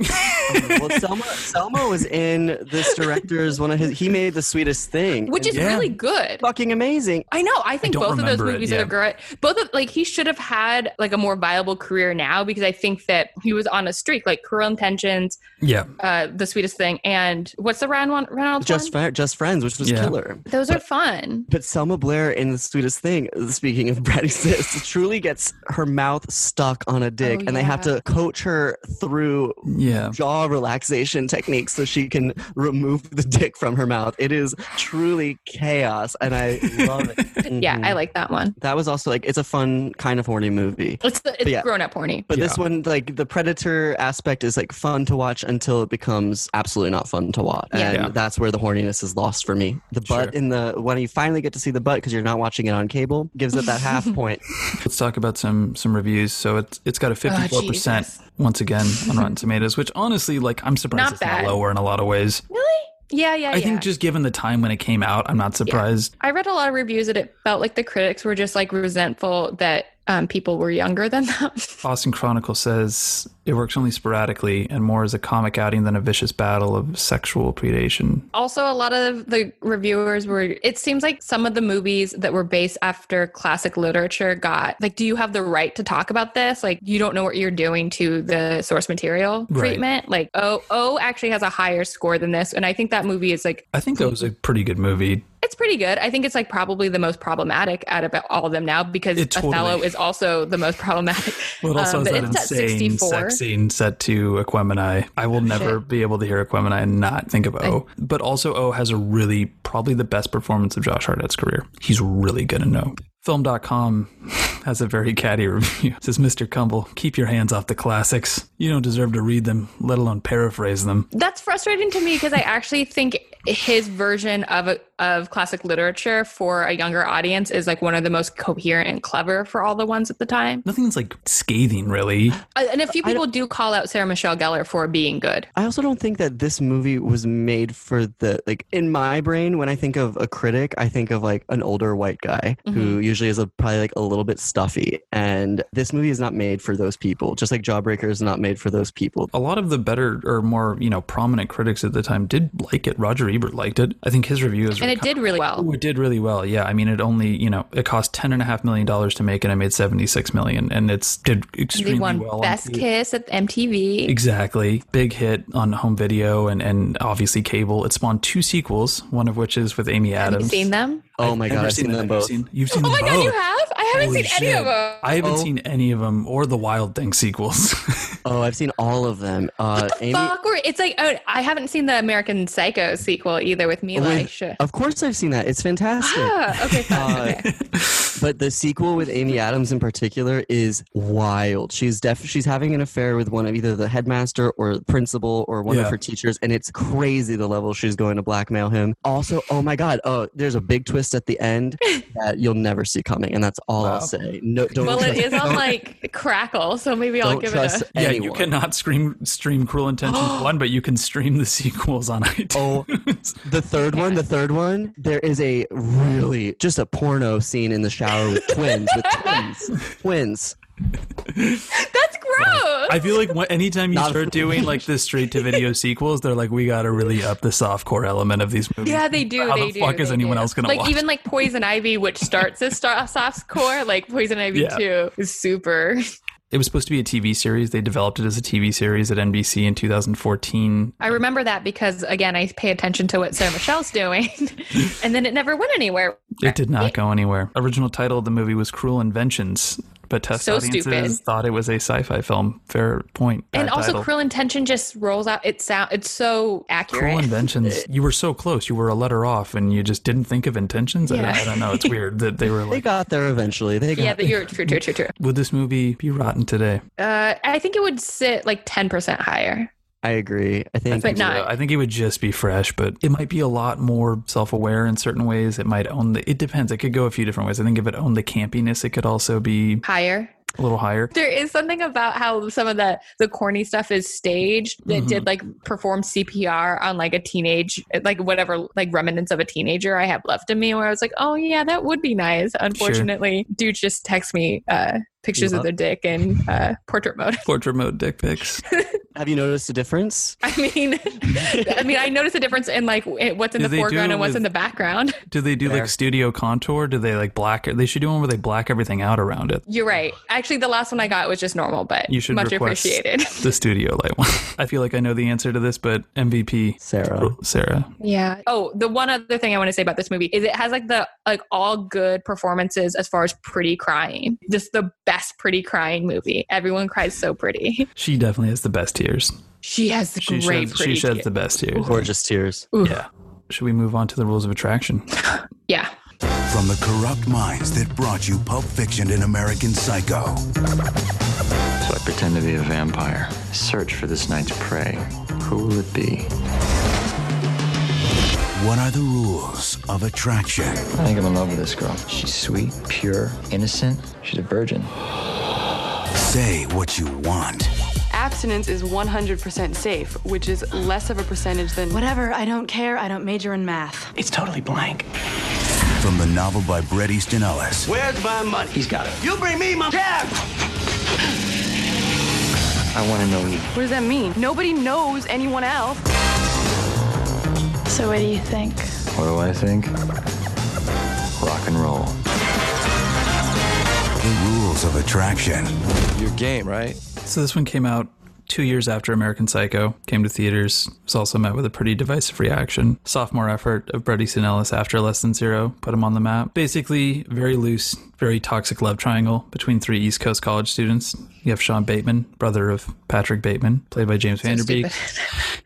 well, Selma, Selma was in this director's one of his. He made the sweetest thing, which is Yeah. really good. fucking amazing. I know. I think don't both of those remember it, movies yeah. are great. Both of like he should have had like a more viable career now because I think that he was on a streak. Like Cruel Intentions, Yeah. uh, the sweetest thing, and what's the round one? Reynolds Just one? Fri- just friends, which was Yeah. killer. Those are fun. But Selma Blair in the sweetest thing, speaking of Bratty Sis, truly gets her mouth stuck on a dick, Oh, and they have to coach her through Yeah. jaw relaxation techniques so she can remove the dick from her mouth. It is truly chaos, and I love it. Yeah, Mhm. I like that one. that was also like it's a fun kind of horny movie. It's the, it's yeah. grown up horny. But this one, like the predator aspect, is like fun to watch until it becomes absolutely not fun to watch, and Yeah. that's where the horniness is lost for me. The butt Sure. in the when you finally get to see the butt because you're not watching it on cable gives it that half point. Let's talk about some some reviews. So it's it's got a oh, fifty four percent once again on Rotten Tomatoes, which honestly, like, I'm surprised Not it's bad. not lower in a lot of ways. Really? Yeah, yeah, I yeah. think just given the time when it came out, I'm not surprised. I read a lot of reviews that it felt like the critics were just like resentful that um, people were younger than them. Boston Chronicle says it works only sporadically and more as a comic outing than a vicious battle of sexual predation. also, a lot of the reviewers were, it seems like some of the movies that were based after classic literature got, like, do you have the right to talk about this? Like, you don't know what you're doing to the source material Right. treatment. Like, oh, oh, actually has a higher score than this. And I think that movie is like, I think that was a pretty good movie. it's pretty good. I think it's like probably the most problematic out of all of them now because totally- Othello is also the most problematic. Well, also Um, that it's at insane 64. Scene set to Equemini. I will never be able to hear Equemini and not think of O. but also, O has a really, probably the best performance of Josh Hartnett's career. He's really good in O. Film.com has a very catty review. It says, Mr. Kumble, keep your hands off the classics. You don't deserve to read them, let alone paraphrase them. That's frustrating to me because I actually think his version of a, of classic literature for a younger audience is like one of the most coherent and clever for all the ones at the time. Nothing's like scathing, really. Uh, And a few people do call out Sarah Michelle Gellar for being good. I also don't think that this movie was made for the like in my brain when I think of a critic, I think of like an older white guy who usually is a, probably like a little bit stuffy. And this movie is not made for those people, just like Jawbreaker is not made for those people. A lot of the better or more, you know, prominent critics at the time did like it. Roger Ebert liked it. I think his review is And it did really well. Oh, it did really well. Yeah, I mean, it only you know it cost ten and a half million dollars to make, and it made seventy six million, and it's did extremely They won well. Best. Kiss at MTV. Exactly, big hit on home video and and obviously cable. It spawned two sequels, one of which is with Amy Adams. Have you seen them? Oh my god, Never I've seen them Have you both. seen- You've seen Oh them my god, you both. have? I haven't Holy seen any of them. I haven't Oh. seen any of them or the Wild Thing sequels. Oh, I've seen all of them. Uh, Amy, Fuck, or it's like oh, I haven't seen the American Psycho sequel either with Mila. with- of course, I've seen that. It's fantastic. ah, okay, fine. Uh, okay. But the sequel with Amy Adams in particular is wild. She's def she's having an affair with one of either the headmaster or principal or one Yeah. of her teachers, and it's crazy the level she's going to blackmail him. Also, oh my god, oh, there's a big twist at the end that you'll never see coming, and that's all Wow. I'll say. No, don't. Well, it trust- is on don't- like Crackle, so maybe I'll don't give trust it a. yeah, anyone. you cannot stream stream Cruel Intentions one, but you can stream the sequels on iTunes. Oh, the third one, the third one, there is a really just a porno scene in the shower with twins, with twins, twins. That's gross. I feel like when, anytime you Not- start doing like the straight to video sequels, they're like, we got to really up the softcore element of these movies. yeah, they do. How they the do. fuck is anyone do. else gonna like watch? even like Poison Ivy, which starts as star- soft core, like Poison Ivy Yeah. Two is super. It was supposed to be a TV series. They developed it as a TV series at NBC in 2014. I remember that because again, I pay attention to what Sarah Michelle's doing, and then it never went anywhere. It did not go anywhere. Original title of the movie was Cruel Inventions. But test So audiences stupid. thought it was a sci-fi film. Fair point. and also, title. Cruel Intention just rolls out. It sound. It's so accurate. Cruel Inventions. You were so close. You were a letter off, and you just didn't think of intentions. I, don't, Yeah. I don't know. It's weird that they were Like, They got there eventually. They got yeah, but you're true, true, true, true. Would this movie be rotten today? Uh, I think it would sit like ten percent higher. I agree. I think But not- I think it would just be fresh, but it might be a lot more self-aware in certain ways. It might own the. It depends. It could go a few different ways. I think if it owned the campiness, it could also be Higher. a little higher. There is something about how some of the the corny stuff is staged that Mhm. did like perform CPR on like a teenage like whatever like remnants of a teenager I have left in me where I was like, oh yeah, that would be nice. Unfortunately, dude just text me uh pictures of their dick in uh portrait mode. Portrait mode dick pics. Have you noticed a difference? I mean, I mean, I noticed a difference in like what's in Do the foreground it and what's with- in the background. Do they do Fair. like studio contour? Do they like black? They should do one where they black everything out around it. You're right. Actually, the last one I got was just normal, but You should much appreciated. the studio light one. I feel like I know the answer to this, but MVP Sarah. Sarah. Yeah. Oh, the one other thing I want to say about this movie is it has like the like all good performances as far as pretty crying. Just the best pretty crying movie. Everyone cries so pretty. She definitely has the best tears. She has the She great sheds, pretty. she sheds tears. the best tears. Gorgeous tears. Yeah. Should we move on to the rules of attraction? Yeah. From the corrupt minds that brought you Pulp Fiction and American Psycho So I pretend to be a vampire. Search for this night's prey. Who will it be? What are the rules of attraction? I think I'm in love with this girl. She's sweet, pure, innocent. She's a virgin. Say what you want. Abstinence is 100% safe, which is less of a percentage than. Whatever, I don't care. I don't major in math. It's totally blank. From the novel by Bret Easton Ellis. Where's my money? He's got it. You bring me my cash! I want to know you. What does that mean? Nobody knows anyone else. So, what do you think? What do I think? Rock and roll. The rules of attraction. Your game, right? So this one came out two years after American Psycho came to theaters. Was also met with a pretty divisive reaction. Sophomore effort of Bret Easton Ellis after Less Than Zero put him on the map. Basically, very loose, very toxic love triangle between three East Coast college students. You have Sean Bateman, brother of Patrick Bateman, played by James Van Der Beek.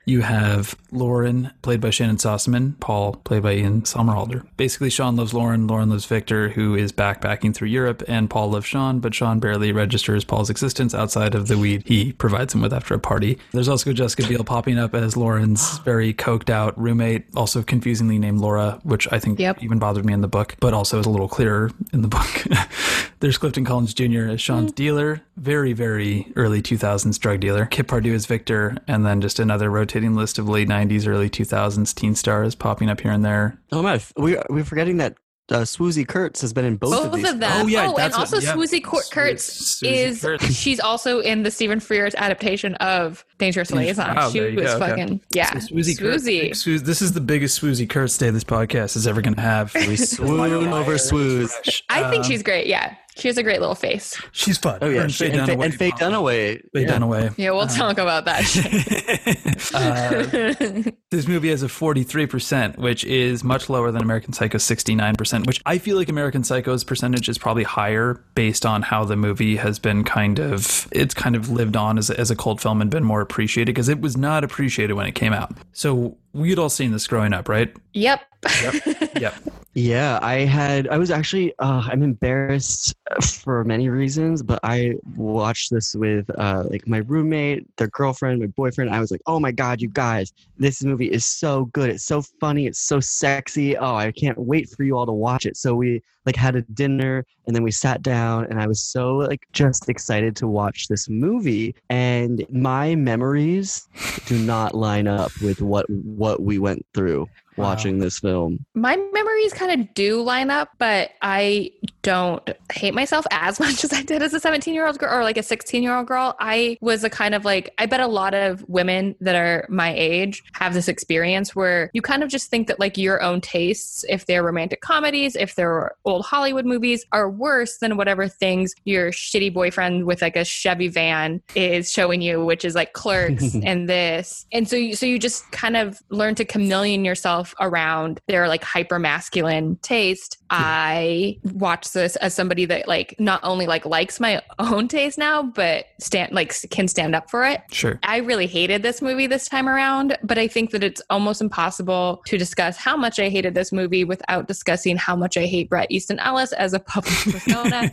You have Lauren, played by Shannyn Sossamon, Paul, played by Ian Somerhalder. Basically, Sean loves Lauren, Lauren loves Victor, who is backpacking through Europe, and Paul loves Sean, but Sean barely registers Paul's existence outside of the weed he provides him with after a party. There's also Jessica Biel popping up as Lauren's very coked out roommate, also confusingly named Laura, which I think Yep. even bothered me in the book, but also is a little clearer in the book. There's Clifton Collins Jr. as Sean's mm-hmm. dealer, very, very early 2000s drug dealer. Kip Pardue as Victor, and then just another rotating list of late 90s, early 2000s teen stars popping up here and there. Oh my, we we're forgetting that uh, Swoozie Kurtz has been in both, Both of these. of them. Oh, yeah, and that's what- also yeah. Swoozie Cour- Swu- Kurtz Swoozie is Kurtz. she's also in the Stephen Frears adaptation of Dangerous Liaison. Wow, she there you was go, okay. fucking yeah. So Swoozie Kurtz- Swoozie. This is the biggest Swoozie Kurtz day this podcast is ever going to have. We swoon over Swooze. I think Um, she's great. Yeah, she has a great little face. She's fun. Oh yeah, And Faye and, Dunaway. and Faye Dunaway. Faye Yeah. Dunaway. Yeah, we'll talk about that. Uh, this movie has a 43%, which is much lower than American Psycho's 69%, which I feel like American Psycho's percentage is probably higher based on how the movie has been kind of, it's kind of lived on as, as a cult film and been more appreciated because it was not appreciated when it came out. So we'd all seen this growing up, right? Yep. Yep. Yep. Yeah, I had. I was actually. Uh, I'm embarrassed for many reasons, but I watched this with uh, like my roommate, their girlfriend, my boyfriend. I was like, "Oh my god, you guys! This movie is so good. It's so funny. It's so sexy. Oh, I can't wait for you all to watch it." So we like had a dinner, and then we sat down, and I was so like just excited to watch this movie. And my memories do not line up with what what we went through watching this film. My memories kind of do line up, but I don't hate myself as much as I did as a 17 year old girl or like a 16 year old girl. I was a kind of like, I bet a lot of women that are my age have this experience where you kind of just think that like your own tastes, if they're romantic comedies, if they're old Hollywood movies, are worse than whatever things your shitty boyfriend with like a Chevy van is showing you, which is like clerks and this. And so you, so you just kind of learn to chameleon yourself myself around their like hyper masculine taste. I watch this as somebody that like not only like likes my own taste now, but stand like can stand up for it. Sure. I really hated this movie this time around, but I think that it's almost impossible to discuss how much I hated this movie without discussing how much I hate Bret Easton Ellis as a public persona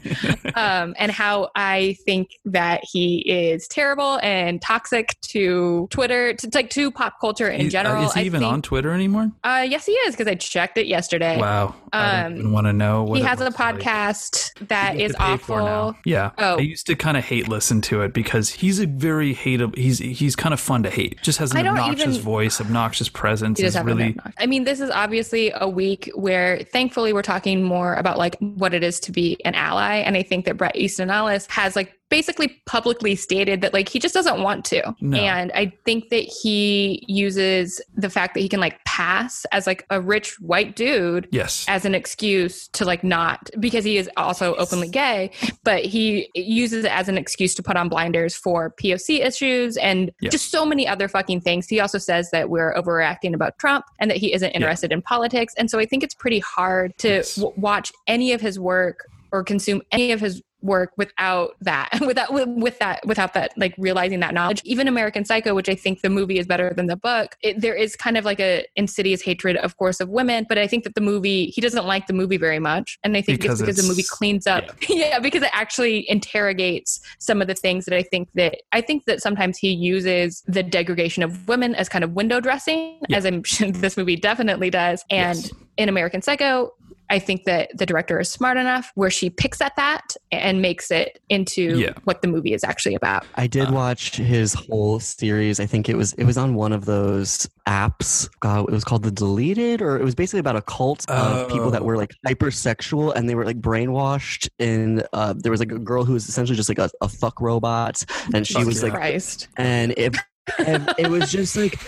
um, and how I think that he is terrible and toxic to Twitter, to like to pop culture in uh, general. is he I even think- on Twitter anymore? Uh, yes, he is because I checked it yesterday. Wow. Um, want to know what he has a looks like. podcast that is to pay for awful. Yeah. Oh. I used to kind of hate listen to it because he's a very hateable. He's he's kind of fun to hate. Just has an obnoxious even- voice, obnoxious presence. Is really I mean, this is obviously a week where thankfully we're talking more about like what it is to be an ally. And I think that Bret Easton Ellis has like basically publicly stated that like he just doesn't want to. No. And I think that he uses the fact that he can like pass as like a rich white dude yes. as an excuse to like not because he is also openly gay, but he uses it as an excuse to put on blinders for POC issues and Yes. just so many other fucking things. He also says that we're overreacting about Trump and that he isn't interested in politics. And so I think it's pretty hard to w- watch any of his work or consume any of his work without that without with, with that without that like realizing that knowledge. Even american psycho which i think the movie is better than the book it, there is kind of like a insidious hatred of course of women but i think that the movie he doesn't like the movie very much and i think Because it's because the movie cleans up yeah. because it actually interrogates some of the things that i think that i think that sometimes he uses the degradation of women as kind of window dressing as i'm this movie definitely does and in american psycho I think that the director is smart enough where she picks at that and makes it into Yeah. what the movie is actually about. I did watch his whole series. I think it was it was on one of those apps. God, it was called the Deleted, or it was basically about a cult of people that Oh. were like hypersexual and they were like brainwashed. And uh, there was like a girl who was essentially just like a, a fuck robot, and she Fuck was yeah. like, Christ. and it. And it was just like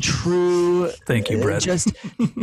true. Thank you, Brett. Just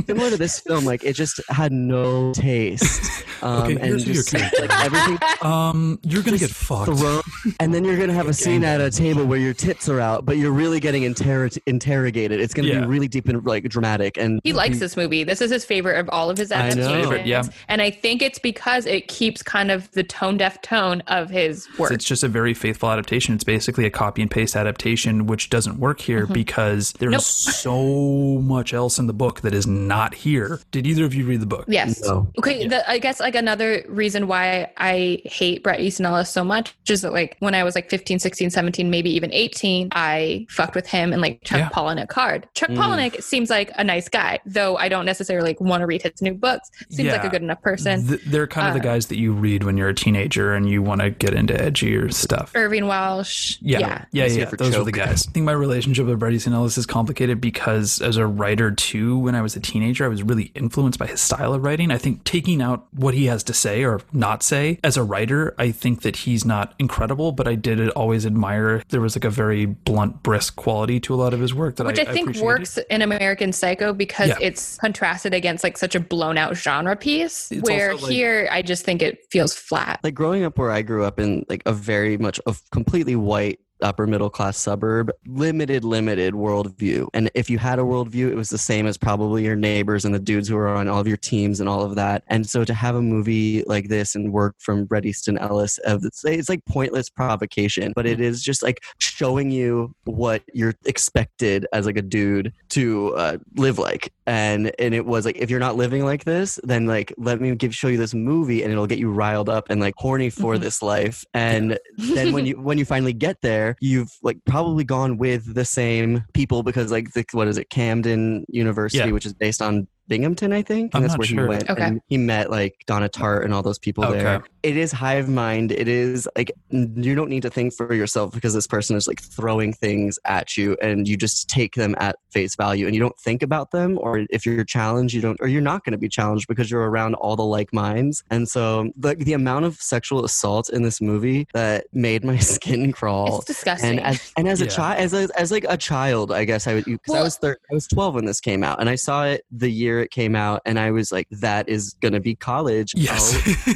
similar to this film, like it just had no taste. Um, Okay, and here's your just like, everything Um, you're gonna get fucked. thrown- and then you're gonna have a scene at a table where your tits are out, but you're really getting inter- interrogated. It's gonna Yeah. be really deep and like dramatic. And He likes this movie. This is his favorite of all of his I adaptations. Yeah. And I think it's because it keeps kind of the tone deaf tone of his work. It's just a very faithful adaptation. It's basically a copy and paste adaptation, which doesn't work here Mhm. because there is Nope. so much else in the book that is not here. Did either of you read the book? Yes. Okay. The, I guess like another reason why I hate Bret Easton Ellis so much is that like when I was like 15, 16, 17, maybe even 18, I fucked with him and like Chuck Yeah. Palahniuk hard. Chuck Mm. Palahniuk seems like a nice guy, though I don't necessarily like, want to read his new books. Seems like a good enough person. Th- they're kind of the Uh, guys that you read when you're a teenager and you want to get into edgier stuff. Irvine Welsh. Yeah, Yeah. yeah, yeah. He's here for Those are the guys. I think my relationship with Bret Easton Ellis is complicated because as a writer too, when I was a teenager, I was really influenced by his style of writing. I think taking out what he has to say or not say as a writer, I think that he's not incredible, but I did always admire there was like a very blunt, brisk quality to a lot of his work that Which I, think appreciated. works in American Psycho because Yeah. it's contrasted against like such a blown out genre piece. It's where like- here, I just think it feels flat. like growing up where I grew up in like a very much a completely white upper middle class suburb, limited, limited worldview. And if you had a worldview, it was the same as probably your neighbors and the dudes who were on all of your teams and all of that. And so to have a movie like this and work from Bret Easton Ellis, of it's, it's like pointless provocation, but it is just like showing you what you're expected as like a dude to uh, live like. And and it was like if you're not living like this, then like let me give show you this movie and it'll get you riled up and like horny for Mm-hmm. this life. And then when you when you finally get there, you've like probably gone with the same people because like the, what is it, Camden University, Yeah. which is based on Binghamton, I think. I'm and that's not where sure. he went. Okay. And he met like Donna Tartt and all those people Okay. there. It is hive mind. It is like you don't need to think for yourself because this person is like throwing things at you and you just take them at face value and you don't think about them or if you're challenged you don't or you're not going to be challenged because you're around all the like minds and so the, the amount of sexual assault in this movie that made my skin crawl It's disgusting. and as, and as a child as, a, as like a child i guess i would because i was thir- i was 12 when this came out and i saw it the year year it came out, and I was like, that is gonna be college. Yes.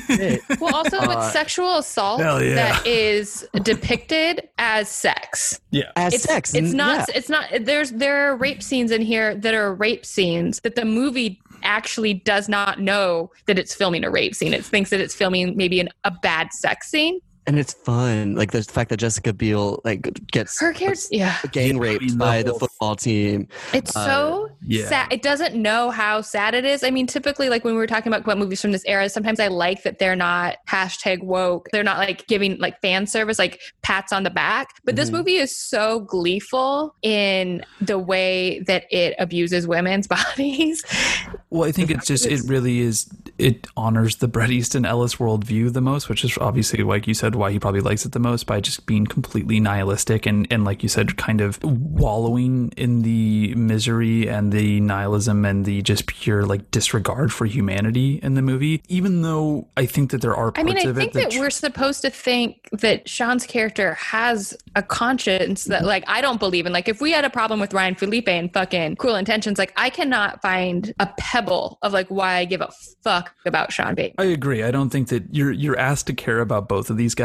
Oh. Well, also with Uh, sexual assault yeah. that is depicted as sex. Yeah. As it's, sex. It's not. yeah. It's not. There's there are rape scenes in here that are rape scenes that the movie actually does not know that it's filming a rape scene. It thinks that it's filming maybe an, a bad sex scene. And it's fun. Like the fact that Jessica Biel like gets Her character, yeah, gang Yeah, I raped mean, by the football team. it's Uh, so yeah. sad. It doesn't know how sad it is. I mean, typically, like when we were talking about, about movies from this era, sometimes I like that they're not hashtag woke. They're not like giving like fan service, like pats on the back. But this Mhm. movie is so gleeful in the way that it abuses women's bodies. Well, I think it's just it really is it honors the Bret Easton Ellis worldview the most, which is obviously like you said why he probably likes it the most by just being completely nihilistic and and like you said kind of wallowing in the misery and the nihilism and the just pure like disregard for humanity in the movie. Even though I think that there are I mean, I think it that tr- we're supposed to think that Sean's character has a conscience that, like, I don't believe in. Like, if we had a problem with Ryan Phillippe and fucking Cruel Intentions, like, I cannot find a pebble of like why I give a fuck about Sean Bateman. I agree. I don't think that you're you're asked to care about both of these guys,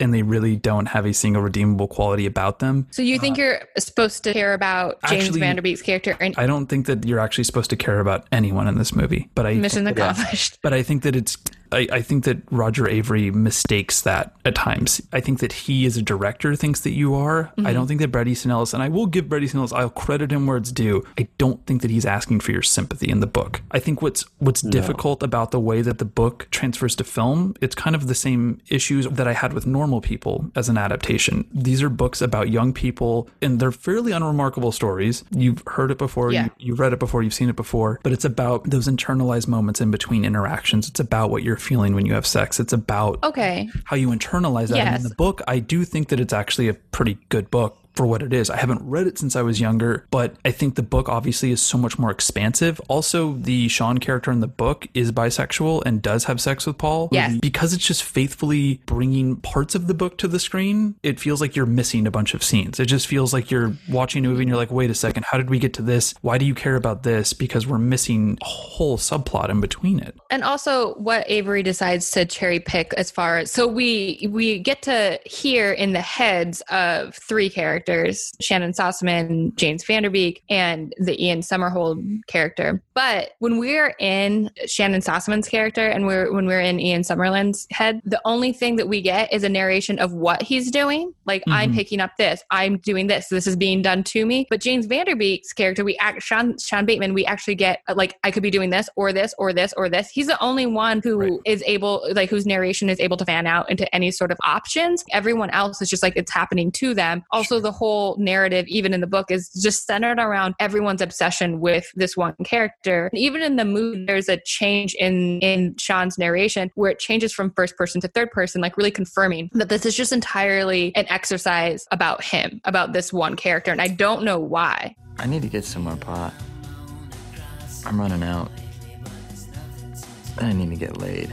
and they really don't have a single redeemable quality about them. So you think uh, you're supposed to care about James actually, Van Der Beek's character and I don't think that you're actually supposed to care about anyone in this movie. But I mission accomplished? But I think that it's. I, I think that Roger Avary mistakes that at times. I think that he, as a director, thinks that you are. I Mhm. don't think that Bret Easton Ellis, and I will give Bret Easton Ellis, I'll credit him where it's due. I don't think that he's asking for your sympathy in the book. I think what's what's difficult about the way that the book transfers to film, it's kind of the same issues that I had with normal people as an adaptation. These are books about young people, and they're fairly unremarkable stories. You've heard it before, Yeah. you, you've read it before, you've seen it before, but it's about those internalized moments in between interactions. It's about what you're feeling when you have sex. It's about Okay. how you internalize that. And Yes. in the book, I do think that it's actually a pretty good book for what it is. I haven't read it since I was younger, but I think the book obviously is so much more expansive. Also, the Sean character in the book is bisexual and does have sex with Paul. Yes. Because it's just faithfully bringing parts of the book to the screen, it feels like you're missing a bunch of scenes. It just feels like you're watching a movie and you're like, wait a second, how did we get to this? Why do you care about this? Because we're missing a whole subplot in between it. And also what Avary decides to cherry pick as far as so we we get to hear in the heads of three characters, Shannyn Sossamon, James Van Der Beek, and the Ian Somerhalder character. But when we're in Shannyn Sossamon's character and we're when we're in Ian Somerhalder's head, the only thing that we get is a narration of what he's doing. Like I'm Mhm. picking up this, I'm doing this, this is being done to me. But James Van Der Beek's character, we act Sean Sean Bateman, we actually get like I could be doing this or this or this or this. He's the only one who is able like whose narration is able to fan out into any sort of options. Everyone else is just like it's happening to them. Also the whole narrative even in the book is just centered around everyone's obsession with this one character. Even in the movie there's a change in in Sean's narration where it changes from first person to third person like really confirming that this is just entirely an exercise about him, about this one character and I don't know why. I need to get some more pot. I'm running out. I need to get laid.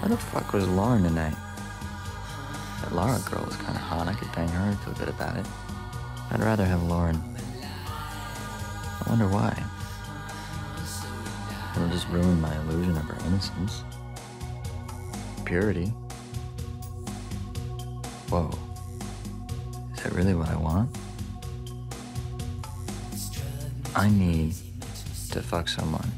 Where the fuck was Lauren tonight? That Laura girl was kind of hot. I could bang her and feel good about it. I'd rather have Lauren. I wonder why. It'll just ruin my illusion of her innocence. Purity. Whoa. Is that really what I want? I need to fuck someone.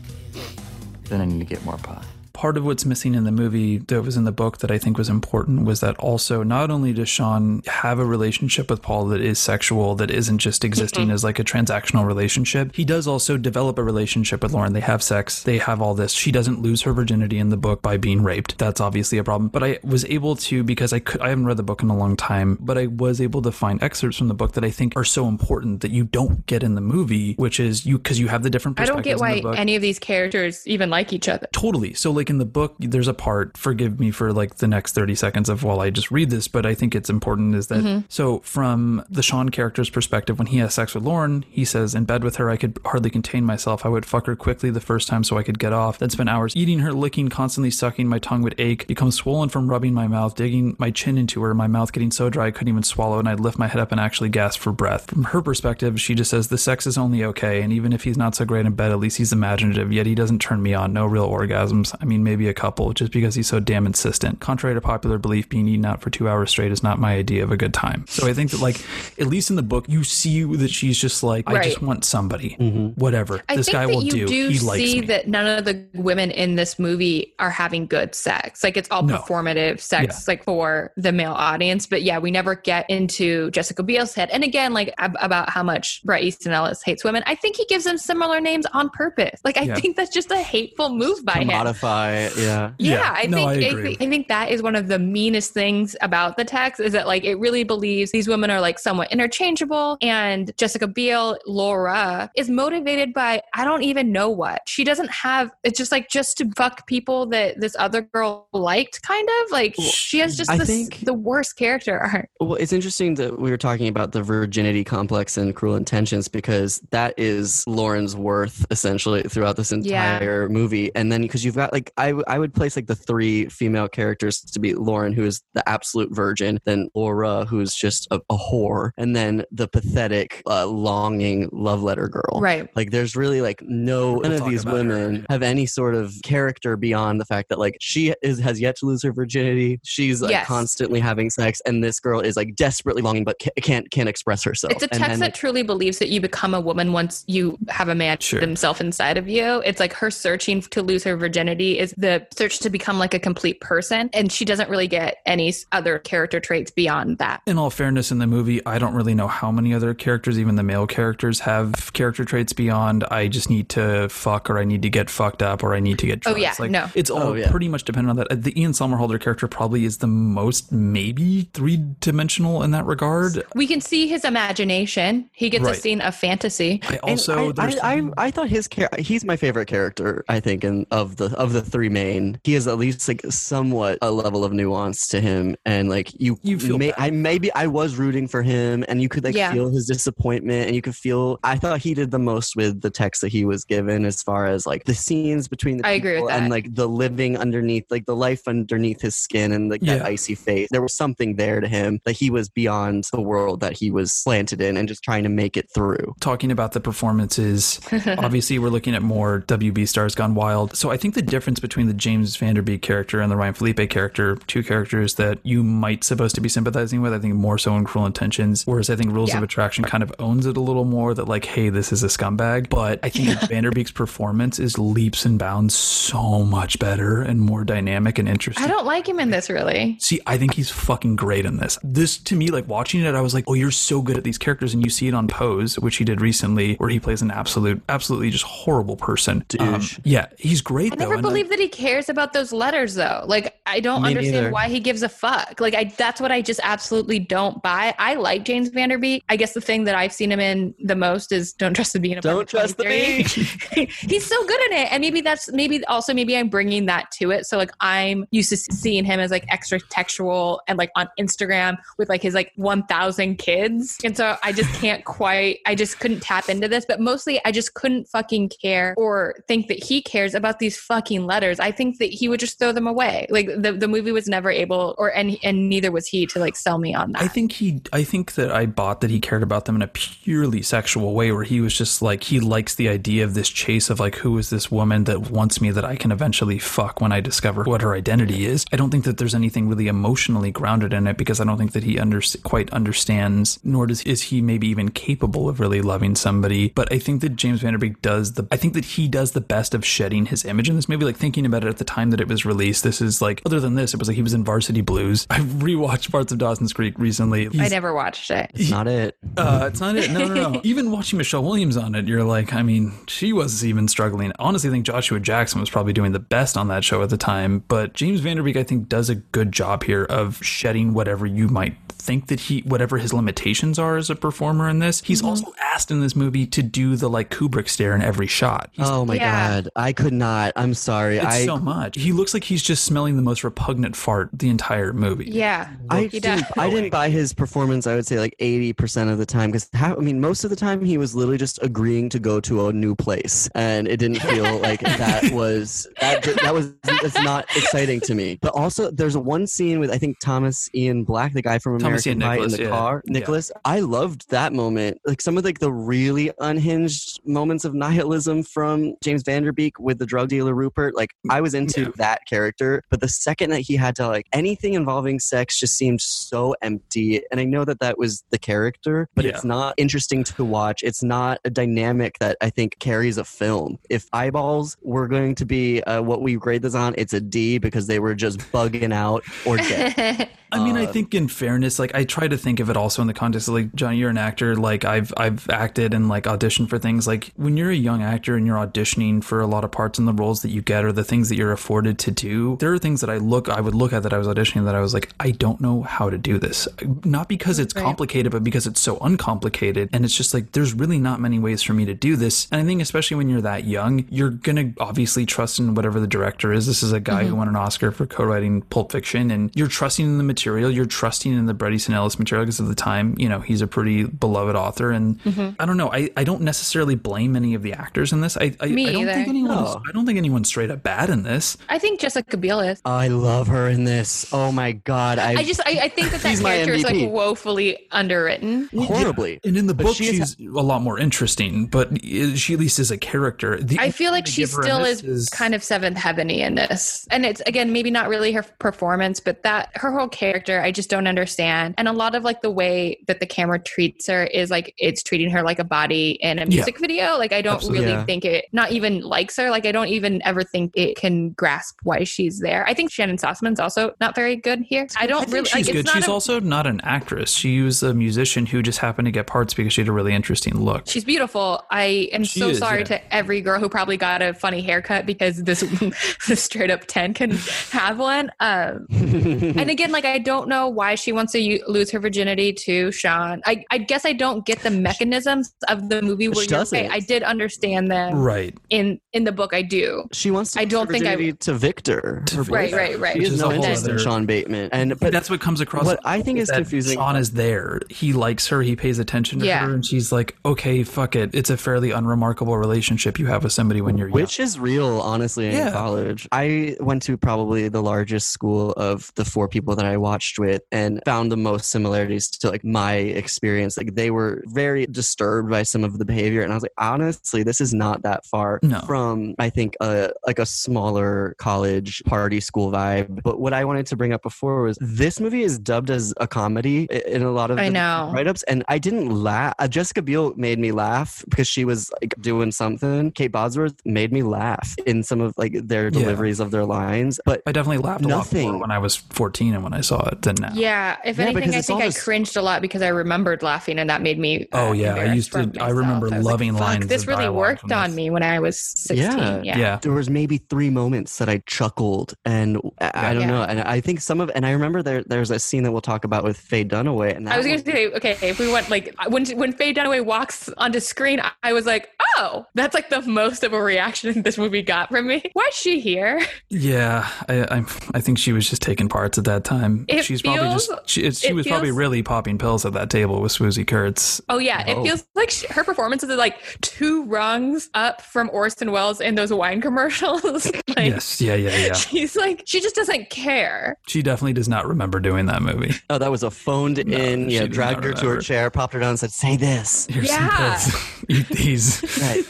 Then I need to get more pot. Part of what's missing in the movie that was in the book that I think was important was that also not only does Sean have a relationship with Paul that is sexual, that isn't just existing mm-hmm. as like a transactional relationship, he does also develop a relationship with Lauren. They have sex, they have all this. She doesn't lose her virginity in the book by being raped. That's obviously a problem. But I was able to because I could I haven't read the book in a long time, but I was able to find excerpts from the book that I think are so important that you don't get in the movie, which is you because you have the different I don't get why any of these characters even like each other. Totally. So like in the book, there's a part, forgive me for like the next 30 seconds of while I just read this, but I think it's important is that Mhm. so from the Sean character's perspective, when he has sex with Lauren, he says, in bed with her, I could hardly contain myself. I would fuck her quickly the first time so I could get off, then spend hours eating her, licking, constantly sucking. My tongue would ache, become swollen from rubbing my mouth, digging my chin into her, my mouth getting so dry I couldn't even swallow, and I'd lift my head up and actually gasp for breath. From her perspective, she just says, the sex is only okay, and even if he's not so great in bed, at least he's imaginative, yet he doesn't turn me on. No real orgasms. I mean, maybe a couple, just because he's so damn insistent. Contrary to popular belief, being eaten out for two hours straight is not my idea of a good time. So I think that, like, at least in the book, you see that she's just like, I just want somebody. Mm-hmm. Whatever. I this think guy that will you do. do, He likes see me. that none of the women in this movie are having good sex. Like it's all No. performative sex, like for the male audience. But yeah, we never get into Jessica Biel's head. And again, like ab- about how much Bret Easton Ellis hates women. I think he gives them similar names on purpose. Like I Yeah. think that's just a hateful move by him. modify it, yeah. Yeah, I No, think I I, agree. think I think that is one of the meanest things about the text is that like it really believes these women are like somewhat interchangeable and Jessica Biel, Laura is motivated by I don't even know what. She doesn't have it's just like just to fuck people that this other girl liked kind of like she has just I this, think- the worst character arc. Well, it's interesting that we were talking about the virginity complex and cruel intentions because that is Lauren's worth essentially throughout this Yeah. entire movie. And then because you've got like I, w- I would place like the three female characters to be Lauren, who is the absolute virgin, then Laura, who's just a, a whore, and then the pathetic, uh, longing love letter girl. Right. Like there's really like no none of these about her. women have any sort of character beyond the fact that like she is has yet to lose her virginity. She's like Yes. constantly having sex, and this girl is like desperately longing but ca- can't can't express herself. It's a And text then, that truly believes that you become a woman once you have a man himself inside of you. It's like her searching to lose her virginity is the search to become like a complete person. And she doesn't really get any other character traits beyond that. In all fairness, in the movie, I don't really know how many other characters, even the male characters, have character traits beyond I just need to fuck or I need to get fucked up or I need to get drunk. Oh, yeah, like, no. It's all Oh, yeah. pretty much dependent on that. Uh, The Ian Somerhalder character probably is the most maybe three dimensional in that regard. We can see his imagination. He gets Right. a scene of fantasy. I also I, I, I, I thought his char- he's my favorite character. I think in of the of the three main, he has at least like somewhat a level of nuance to him, and like you You feel may. I maybe I was rooting for him, and you could like Yeah. feel his disappointment, and you could feel. I thought he did the most with the text that he was given, as far as like the scenes between the I agree with people and like the living underneath, like the life underneath his skin, and like Yeah. that icy face. There was something there to him that he was beyond the world that he was planted in, and just trying to make it through. talking about the performances, obviously we're looking at more WB stars gone wild. So I think the difference between the James Van Der Beek character and the Ryan Phillippe character, two characters that you might supposed to be sympathizing with, I think more so in Cruel Intentions. Whereas I think Rules Yeah. of Attraction kind of owns it a little more that like, hey, this is a scumbag. But I think that Van Der Beek's performance is leaps and bounds so much better and more dynamic and interesting. I don't like him in this really. See, I think he's fucking great in this. This to me, like watching it, I was like, oh, you're so good at these characters, and you see it on Pose, which he did recently, where he plays an absolute, absolutely just horrible person. Um, yeah, he's great I though. never and believe that he cares about those letters though. Like I don't Me understand neither. why he gives a fuck. Like I that's what I just absolutely don't buy. I like James Van Der Beek. I guess the thing that I've seen him in the most is Don't Trust the Bee. in Don't trust the 23. He's so good in it. And maybe that's maybe also maybe I'm bringing that to it. So like I'm used to seeing him as like extra textual and like on Instagram with like his like 1000 kids. And so I just can't quite I just couldn't tap into this, but mostly I just couldn't fucking care or think that he cares about these fucking letters. I think that he would just throw them away. Like the, the movie was never able or and and neither was he to like sell me on that. I think he, I think that I bought that he cared about them in a purely sexual way, where he was just like he likes the idea of this chase of like who is this woman that wants me that I can eventually fuck when I discover what her identity is. I don't think that there's anything really emotionally grounded in it because I don't think that he under, quite understands, nor does is he maybe even capable of really loving somebody. But I think that James Van Der Beek does the, I think that he does the best of shedding his image in this movie. Like thinking about it at the time that it was released, this is like other than this, it was like he was in Varsity Blues. I rewatched parts of Dawson's Creek recently. I never watched it. It's not it. uh, it's not it. No, no, no. even watching Michelle Williams on it, you're like, I mean, she was even struggling. Honestly, I think Joshua Jackson was probably doing the best on that show at the time. But James Van Der Beek, I think, does a good job here of shedding whatever you might think that he, whatever his limitations are as a performer in this. He's mm-hmm. also asked in this movie to do the like Kubrick stare in every shot. He's Oh my Yeah. god, I could not. I'm sorry. It's I so much. He looks like he's just smelling the most repugnant fart the entire movie. Yeah, I he didn't, does. I didn't buy his performance. I would say like eighty percent of the time, because I mean, most of the time he was literally just agreeing to go to a new place, and it didn't feel like that was that, that was that's not exciting to me. But also, there's one scene with I think Thomas Ian Black, the guy from Thomas American Pie, Nicholas, in the yeah. car. Yeah. Nicholas, I loved that moment. Like some of like the really unhinged moments of nihilism from James Van Der Beek with the drug dealer Rupert. Like I was into that character, but the second that he had to like anything involving sex just seemed so empty. And I know that that was the character, but Yeah. it's not interesting to watch. It's not a dynamic that I think carries a film. If eyeballs were going to be uh, what we grade this on, it's a D because they were just bugging out or dead. I mean, I Um, think in fairness, like I try to think of it also in the context of like Johnny, you're an actor. Like I've I've acted and like auditioned for things. Like when you're a young actor and you're auditioning for a lot of parts and the roles that you get or the things that you're afforded to do, there are things that I look I would look at that I was auditioning that I was like, I don't know how to do this. Not because it's Right. complicated, but because it's so uncomplicated. And it's just like there's really not many ways for me to do this. And I think especially when you're that young, you're gonna obviously trust in whatever the director is. This is a guy who mm-hmm. won an Oscar for co-writing Pulp Fiction, and you're trusting in the material. You're trusting in the Bret Easton Ellis material because at the time, you know, he's a pretty beloved author. And mm-hmm. I don't know. I, I don't necessarily blame any of the actors in this. I I, Me I don't either. think anyone's No. I don't think anyone's straight up bad in this. I think Jessica Biel is. I love her in this. Oh my god, I, I just I, I think that that character is like woefully underwritten. horribly. And in the But book, she's- she's, a lot more interesting, but she at least is a character. The I feel like she give her in still this is, kind of seventh heaveny in this. And it's again maybe not really her performance, but that her whole character I just don't understand. And a lot of like the way that the camera treats her is like it's treating her like a body in a Yeah. music video. Like I don't Absolutely. really Yeah. think it not even likes her. Like I don't even ever think it can grasp why she's there. I think Shannyn Sossamon's also not very good here. I don't I think really she's like good. it's not She's a- also not an actress. She was a musician who just happened to get parts because she had a really interesting look. She's beautiful. I am She so is, sorry yeah. to every girl who probably got a funny haircut because this, this straight up 10 can have one. Um, and again, like, I don't know why she wants to u- lose her virginity to Sean. I, I guess I don't get the mechanisms of the movie where She you're doesn't. I did understand them Right. in, in the book. I do. She wants to I don't her think I- virginity to Victor. her Right, boyfriend. right, right. She Which has no interest in Sean Bateman, and But but that's what comes across. what I think is that confusing- Sean is there. He likes her. He pays attention to Yeah. her, and she's like, "Okay, fuck it. It's a fairly unremarkable relationship you have with somebody when you're young." which is real, honestly, in Yeah. college. I went to probably the largest school of the four people that I watched with, and found the most similarities to like my experience. Like they were very disturbed by some of the behavior, and I was like, honestly, this is not that far No. from I think a like a smaller college party school vibe. But what I wanted to bring up before was this movie is dubbed as a comedy in a lot of I know. write-ups, and I didn't laugh. Uh, Jessica Biel made me laugh because she was like doing something. Kate Bosworth made me laugh in some of like their Yeah. deliveries of their lines, but I definitely laughed a lot more when I was 14 and when I saw it than now. Yeah. If Yeah, anything, because I think I this- cringed a lot because I remembered laughing and that made me. uh, Oh, yeah. I used to- I remember was like, loving "Fuck, lines This really worked on this." me when I was 16. Yeah. Yeah. Yeah. there was maybe three moments that I chuckled, and I, I don't Yeah. know. And I think some of, and I remember there there's a scene that we'll talk about with Faye Dunaway, and that I was gonna say, okay, if we went like when when Faye Dunaway walks onto screen, I- I was like, oh, that's like the most of a reaction this movie got from me. Why is she here? Yeah, I, I I think she was just taking parts at that time. It She's probably just she, it's- she it was probably really popping pills at that table with Swoozie Kurtz. Oh yeah, Oh. it feels like she, her performances are like two rungs up from Orson Welles in those wine commercials. like, yes, yeah, yeah, yeah. She's like, she just doesn't care. She definitely does not remember doing that movie. Oh, that was a phoned in. Yeah, dragged her to her chair, popped her down, and said, "Say this. Here's Yeah. some pills. Eat these. Right.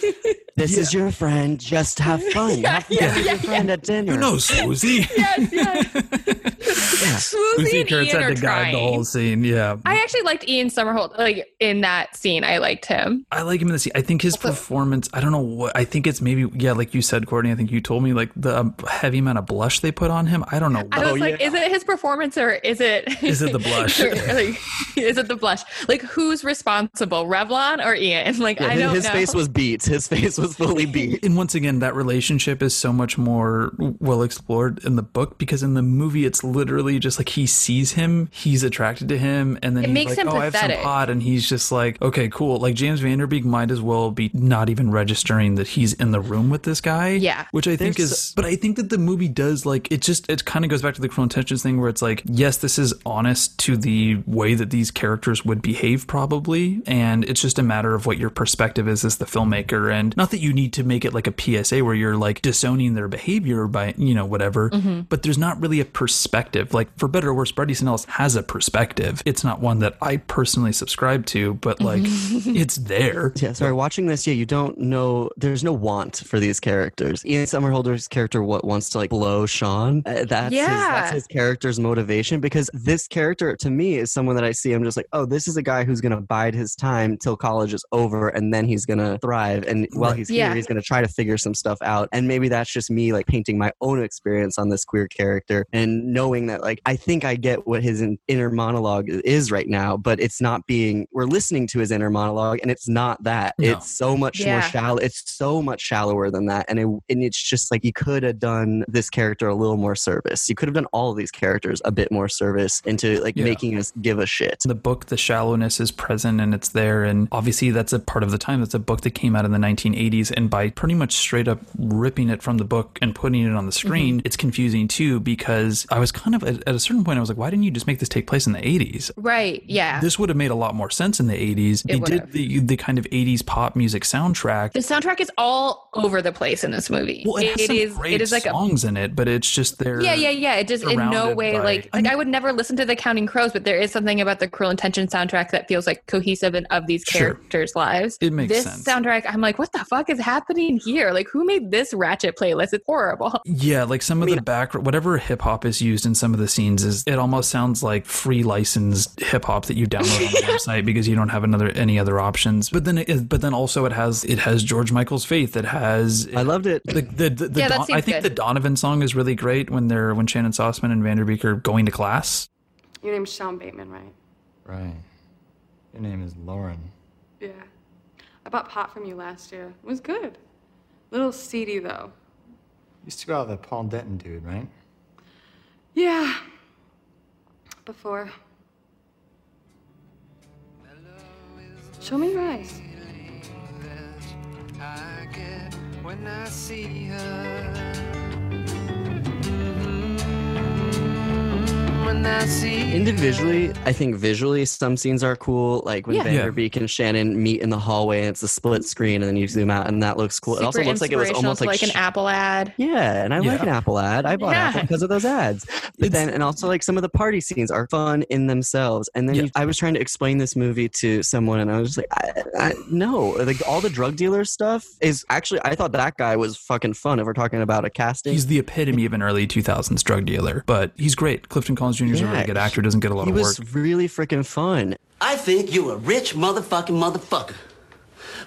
This is your friend. Just have fun. have fun yeah, with yeah, your friend at dinner." You know, Swoozie. Yes, yes. Swoozie Swoozie and Kurtz Ian had are to guide the whole scene. Yeah. I actually liked Ian Somerhalder. Like in that scene, I liked him. I like him in the scene. I think his performance. I don't know what. I think it's maybe yeah, like you said, Courtney. I think you told me like the um, heavy amount of blush they put on him. I don't know. I What, was like, is it his performance or is it Is it the blush? or, like, is it the blush? Like who's responsible, Revlon or Ian? Like Yeah, I his, don't his know. face was beat. His face was fully beat. and once again, that relationship is so much more well explored in the book because in the movie, it's literally just just like he sees him, he's attracted to him, and then It he's makes like, him "Oh, I have some pathetic. pot," and he's just like, "Okay, cool." Like James Van Der Beek might as well be not even registering that he's in the room with this guy. Yeah. which I think There's is, but I think that the movie does like it. Just it kind of goes back to the cruel intentions thing, where it's like, yes, this is honest to the way that these characters would behave, probably, and it's just a matter of what your perspective is as the filmmaker, and not that you need to make it like a PSA where you're like disowning their behavior by you know whatever, Mm-hmm. but there's not really a perspective. Like for better or worse, Bret Easton has a perspective. It's not one that I personally subscribe to, but like it's there. Yeah, sorry. Watching this, yeah, you don't know. There's no want for these characters. Ian Somerhalder's character, what wants to like blow Sean. Uh, that's his, Yeah. that's his character's motivation. Because this character, to me, is someone that I see. I'm just like, oh, this is a guy who's gonna bide his time till college is over, and then he's gonna thrive. And while he's Yeah. here, he's gonna try to figure some stuff out. And maybe that's just me like painting my own experience on this queer character and knowing that like I think I get what his in- inner monologue is right now, but it's not being. We're listening to his inner monologue, and it's not that. No. It's so much more Yeah. shallow. It's so much shallower than that, and it and it's just like you could have done this character a little more service. You could have done all of these characters a bit more service into like Yeah. making us give a shit. the book the shallowness is present and it's there and obviously that's a part of the time that's a book that came out in the 1980s and by pretty much straight up ripping it from the book and putting it on the screen mm-hmm. it's confusing too because i was kind of at, a certain point i was like why didn't you just make this take place in the 80s Right. Yeah. this would have made a lot more sense in the 80s they did the, the kind of 80s pop music soundtrack the soundtrack is all over the place in this movie. well, it, has it some is. great It is like a songs in it, but it's just there. Yeah, yeah, yeah. It just in no way by- like I like mean- I would never listen to the Counting Crows, but there is something about the Cruel Intention soundtrack that feels like cohesive and of these Sure. characters' lives. It makes this sense. soundtrack. I'm like, what the fuck is happening here? Like, who made this Ratchet playlist? It's horrible. Yeah, like some of the back, whatever hip hop is used in some of the scenes is it almost sounds like free licensed hip hop that you download on the website because you don't have another any other options. But then, it, but then also it has it has George Michael's Faith. It has I loved it. the the, the, the Yeah, that Don- seems I think good. the Donovan song is really great when they're when Shannyn Sossamon and Van Der Beek are going to class. Your name's Sean Bateman, right? Right. Your name is Lauren. Yeah. I bought pot from you last year. It was good. Little seedy though. Used to go out with that Paul Denton dude, right? Yeah. Before. Show me your eyes. When I see her. When I see Individually, I think visually some scenes are cool, like when Yeah. Yeah. Van Der Beek and Shannyn meet in the hallway and it's a split screen and then you zoom out and that looks cool. it also looks like it was almost to, like, like, sh- an Apple ad. Yeah, and I like an Apple ad. I bought Yeah. Apple because of those ads. But It's- then, and also like some of the party scenes are fun in themselves. And then Yeah. you, I was trying to explain this movie to someone, and I was just like, I, I, no, like all the drug dealer stuff is actually. I thought that guy was fucking fun. If we're talking about a casting, He's the epitome of an early 2000s drug dealer, but he's great. Clifton Collins Jr. is a Yeah, really good actor. Doesn't get a lot he of was work. really freaking fun. I think you're a rich motherfucking motherfucker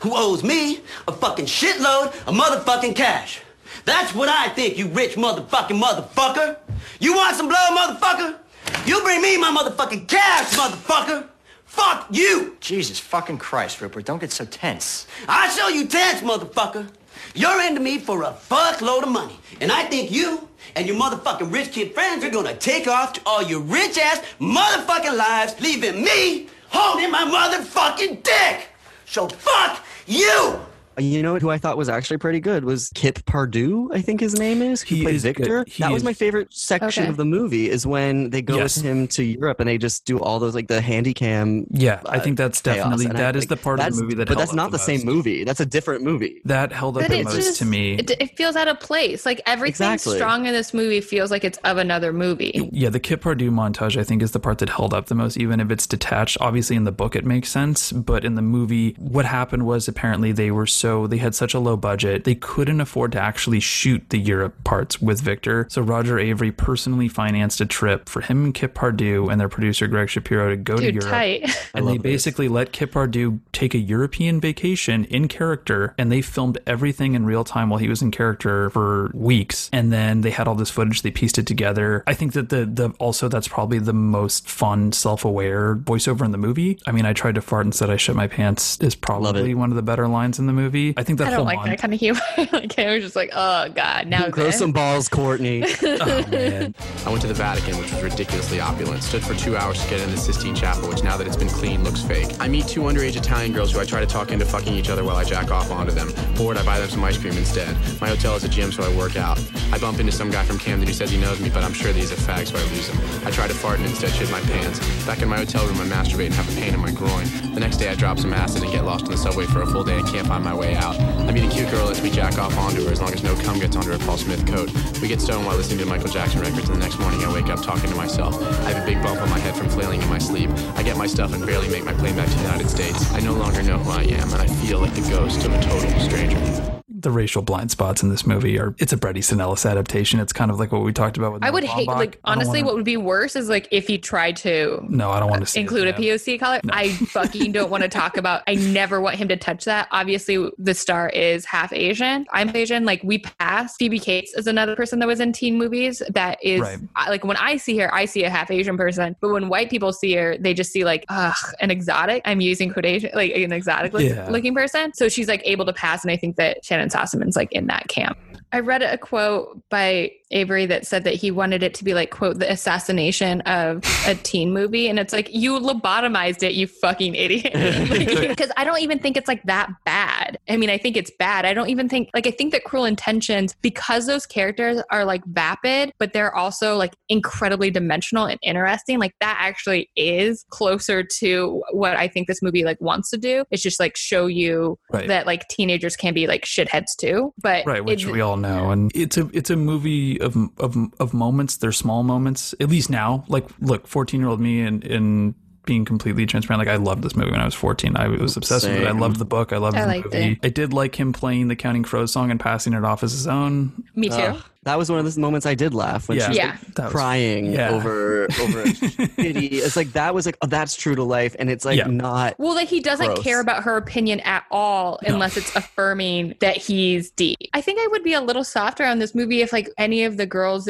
who owes me a fucking shitload of motherfucking cash. That's what I think, you rich motherfucking motherfucker. You want some blow, motherfucker? You bring me my motherfucking cash, motherfucker. Fuck you. Jesus fucking Christ, Rupert. Don't get so tense. I show you tense, motherfucker. You're into me for a fuckload of money. And I think you and your motherfucking rich kid friends are gonna take off to all your rich ass motherfucking lives, leaving me holding my motherfucking dick. So fuck you. You know who I thought was actually pretty good was Kip Pardue, I think his name is, who He played is. Victor. He that was my favorite section Okay. of the movie is when they go Yes. with him to Europe and they just do all those like the handy cam. Yeah, I uh, think that's definitely And I that is think the part of the movie that. But held that's up not the, same movie. That's a different movie. That held up But the most just, to me. It, it feels out of place. Like everything Exactly. strong in this movie feels like it's of another movie. Yeah, the Kip Pardue montage I think is the part that held up the most, even if it's detached. Obviously, in the book it makes sense, but in the movie, what happened was apparently they were so they had such a low budget they couldn't afford to actually shoot the Europe parts with Victor. So Roger Avary personally financed a trip for him and Kip Pardue and their producer Greg Shapiro to go to Dude, Europe. tight. And they basically let Kip Pardue take a European vacation in character, and they filmed everything in real time while he was in character for weeks. And then they had all this footage, they pieced it together. I think that the the also that's probably the most fun, self aware voiceover in the movie. I mean, I tried to fart and said I shit my pants is probably one of the better lines in the movie. Movie. I think that I don't whole like mon- that kind of humor. like I was just like, oh god, now Grow this. some balls, Courtney. oh man. I went to the Vatican, which was ridiculously opulent. Stood for two hours to get in the Sistine Chapel, which now that it's been cleaned looks fake. I meet two underage Italian girls who I try to talk into fucking each other while I jack off onto them. Bored, I buy them some ice cream instead. My hotel is a gym, so I work out. I bump into some guy from Camden who says he knows me, but I'm sure that he's a fag, so I lose him. I try to fart and instead shit my pants. Back in my hotel room, I masturbate and have a pain in my groin. The next day, I drop some acid and get lost in the subway for a full day and can't find my way out. I meet a cute girl lets me jack off onto her as long as no cum gets onto her Paul Smith coat. We get stoned while listening to Michael Jackson records, and the next morning I wake up talking to myself. I have a big bump on my head from flailing in my sleep. I get my stuff and barely make my plane back to the United States. I no longer know who I am, and I feel like the ghost of a total stranger. The racial blind spots in this movie are it's a Bret Easton Ellis adaptation. It's kind of like what we talked about with I would Noah hate like honestly wanna- what would be worse is like if he tried to No, I don't want to it, include a yeah. POC color. I fucking don't want to talk about. I never want him to touch that. Obviously, the star is half Asian. I'm Asian. Like we passed. Phoebe Cates is another person that was in teen movies. That is Right. Like when I see her, I see a half Asian person. But when white people see her, they just see like ugh an exotic. I'm using quotation like an exotic Yeah. looking person. So she's like able to pass, and I think that Shannyn Sossamon's like in that camp. I read a quote by Avary that said that he wanted it to be like quote the assassination of a teen movie, and it's like you lobotomized it, you fucking idiot. Because I don't even think it's like that bad. I mean, I think it's bad. I don't even think like I think that Cruel Intentions because those characters are like vapid, but they're also like incredibly dimensional and interesting. Like that actually is closer to what I think this movie like wants to do. It's just like show you Right. that like teenagers can be like shitheads too. But right which it- we all know and it's a it's a movie of of of moments. They're small moments at least now. Like look 14 year old me and and being completely transparent like i loved this movie when i was 14 i was obsessed with it. I loved the book. I loved I the liked movie. it. i did like him playing the counting crows song and passing it off as his own. Me too. Ugh, that was one of those moments I did laugh when Yeah. she was Yeah. like, That was- crying yeah. over over a shitty. It's like that was like oh, that's true to life, and it's like Yeah. not. Well, like he doesn't Gross. care about her opinion at all No. unless it's affirming that he's deep. I think I would be a little softer on this movie if like any of the girls'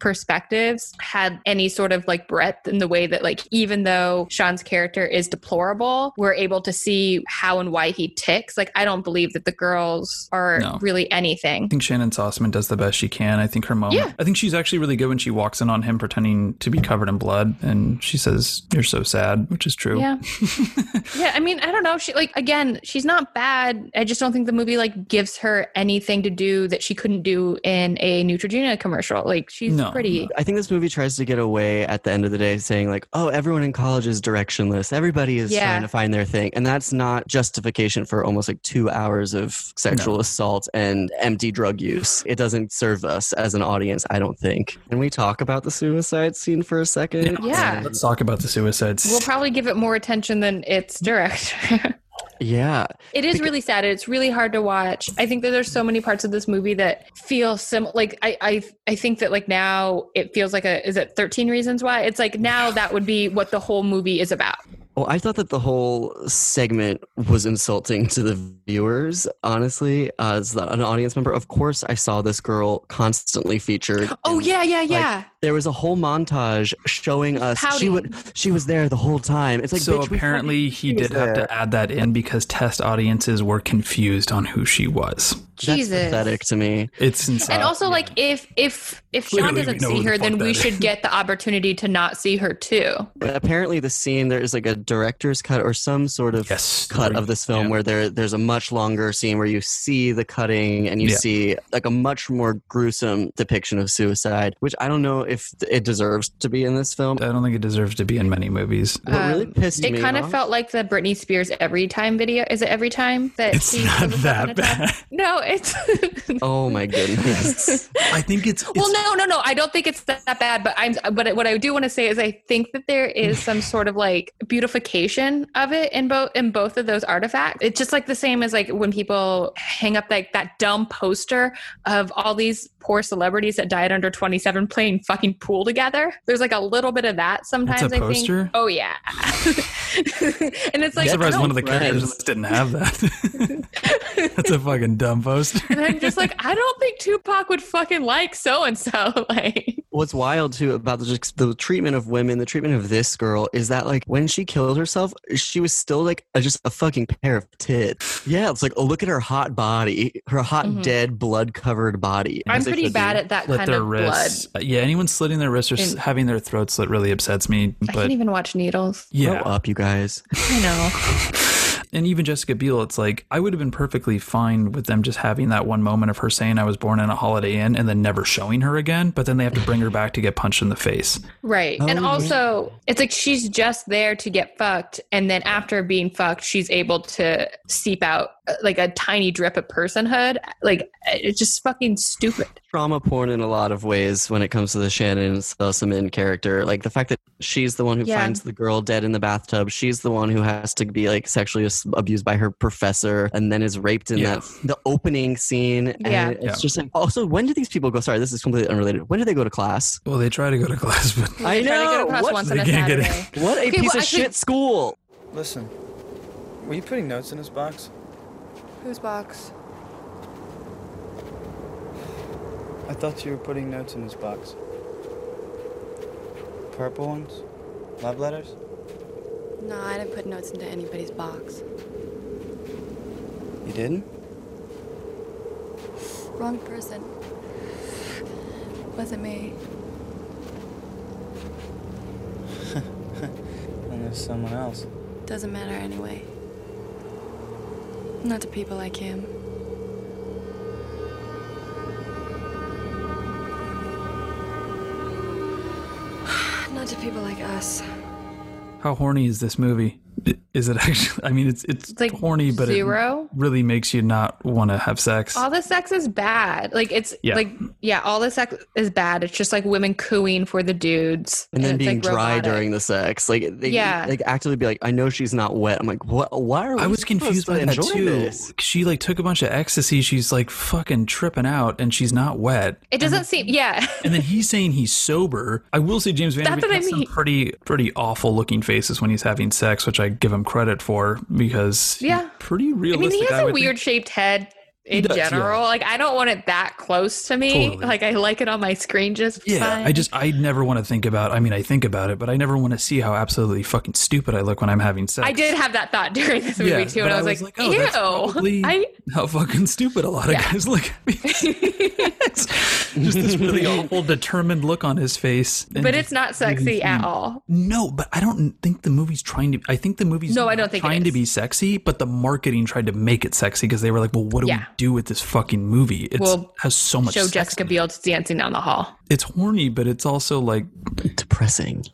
perspectives had any sort of like breadth in the way that like even though Sean's character is deplorable, we're able to see how and why he ticks. Like I don't believe that the girls are No. really anything. I think Shannyn Sossamon does the best she can. I think her moment. Yeah. I think she's actually really good when she walks in on him pretending to be covered in blood, and she says, "You're so sad," which is true. Yeah. yeah. I mean, I don't know. She like again, she's not bad. I just don't think the movie like gives her anything to do that she couldn't do in a Neutrogena commercial. Like she's No. pretty. I think this movie tries to get away at the end of the day saying like, oh, everyone in college is directionless. Everybody is Yeah. trying to find their thing. And that's not justification for almost like two hours of sexual assault and empty drug use. It doesn't serve us as an audience, I don't think. Can we talk about the suicide scene for a second? Yeah. Let's talk about the suicides. We'll probably give it more attention than its director. Yeah. it is really sad. It's really hard to watch. I think that there's so many parts of this movie that feel similar. like I I I think that like now it feels like a is it 13 reasons why? It's like now that would be what the whole movie is about. Well, I thought that the whole segment was insulting to the viewers, honestly. As an audience member, of course, I saw this girl constantly featured. Oh yeah, yeah, Like, yeah. there was a whole montage showing us she Pouting. would she was there the whole time. It's like so bitch, apparently he did have there. to add that in because test audiences were confused on who she was. That's Jesus. pathetic to me. It's insane. And also, like, if if if Sean Clearly we doesn't see who the her, then we should is. get the opportunity to not see her too. But Apparently, the scene there is like a director's cut or some sort of Yes, cut the- of this film yeah. where there there's a much longer scene where you see the cutting and you Yeah. see like a much more gruesome depiction of suicide, which I don't know if it deserves to be in this film. I don't think it deserves to be in many movies. What really Um, pissed It me kind of felt like the Britney Spears every time video. Is it every time that It's she not that in a tub? bad. No, it's Oh my goodness. I think it's, it's well, no, no, no. I don't think it's that, that bad. But I'm. But what I do want to say is, I think that there is some sort of like beautification of it in both in both of those artifacts. It's just like the same as like when people hang up like that dumb poster of all these poor celebrities that died under 27 playing fucking pool together. There's like a little bit of that sometimes. I poster? think. Oh yeah. and it's like I'm surprised one of the characters in didn't have that. That's a fucking dumb poster. and I'm just like, I don't think Tupac would fucking like so and so. Like, What's wild too about the, just the treatment of women, the treatment of this girl is that like when she killed herself, she was still like a, just a fucking pair of tits. Yeah, it's like oh, look at her hot body, her hot Mhm. dead blood covered body. I'm pretty bad at that Slit kind their of wrists. Uh, Yeah, anyone slitting their wrists or s And- having their throat slit really upsets me. blood. I can't even watch needles. yeah, Grow up, you guys. I know. and even Jessica Biel, it's like I would have been perfectly fine with them just having that one moment of her saying I was born in a Holiday Inn and then never showing her again. But then they have to bring her back to get punched in the face. Right. Oh, and yeah. also, it's like she's just there to get fucked. And then after being fucked, she's able to seep out like a tiny drip of personhood. Like, eh, it's just fucking stupid. Trauma porn in a lot of ways when it comes to the Shannyn Sossamon character. Like the fact that she's the one who Yeah. finds the girl dead in the bathtub. She's the one who has to be like sexually abused by her professor and then is raped in Yeah. that the opening scene. And Yeah. it's Yeah. just like also when do these people go? Sorry, this is completely unrelated. When do they go to class? Well, they try to go to class, but I They try to know. class What- once on they a can't get Saturday. What a Okay, piece well, of actually- shit school. Listen, were you putting notes in this box? Whose box? I thought you were putting notes in this box. Purple ones? Love letters? No, I didn't put notes into anybody's box. You didn't? Wrong person. Wasn't me. And there's someone else. Doesn't matter anyway. Not to people like him. Not to people like us. how horny is this movie? I- Is it actually? I mean, it's it's, like horny, but zero. it really makes you not want to have sex. All the sex is bad. Like, it's Yeah. like, yeah, all the sex is bad. It's just like women cooing for the dudes. And then being like, dry robotic. during the sex, like they Yeah. like actively be like, "I know she's not wet." I'm like, "What? Why are we I was confused by that too. this?" She like took a bunch of ecstasy. She's like fucking tripping out, and she's not wet. It doesn't seem, yeah. And then he's saying he's sober. I will say James Van That's Der Beek what I has some pretty pretty awful looking faces when he's having sex, which I give him credit for because Yeah. pretty I mean, he has a weird think. shaped head in does, yeah. general. Like, I don't want it that close to me. Totally. Like, I like it on my screen just Yeah, fine. I just I never want to think about. I mean, I think about it, but I never want to see how absolutely fucking stupid I look when I'm having sex. I did have that thought during this movie Yeah, too, and I I was, was like, like, oh, "Ew!" I, how fucking stupid a lot of Yeah. guys look at me. just this really awful, determined look on his face. but it's not really sexy at all. No, but I don't think the movie's trying to. I think the movie's No, I don't think trying to be sexy, but the marketing tried to make it sexy because they were like, "Well, what do Yeah. we do with this fucking movie? It We'll has so much. Show sex Jessica Biel dancing down the hall. it's horny, but it's also like Depressing.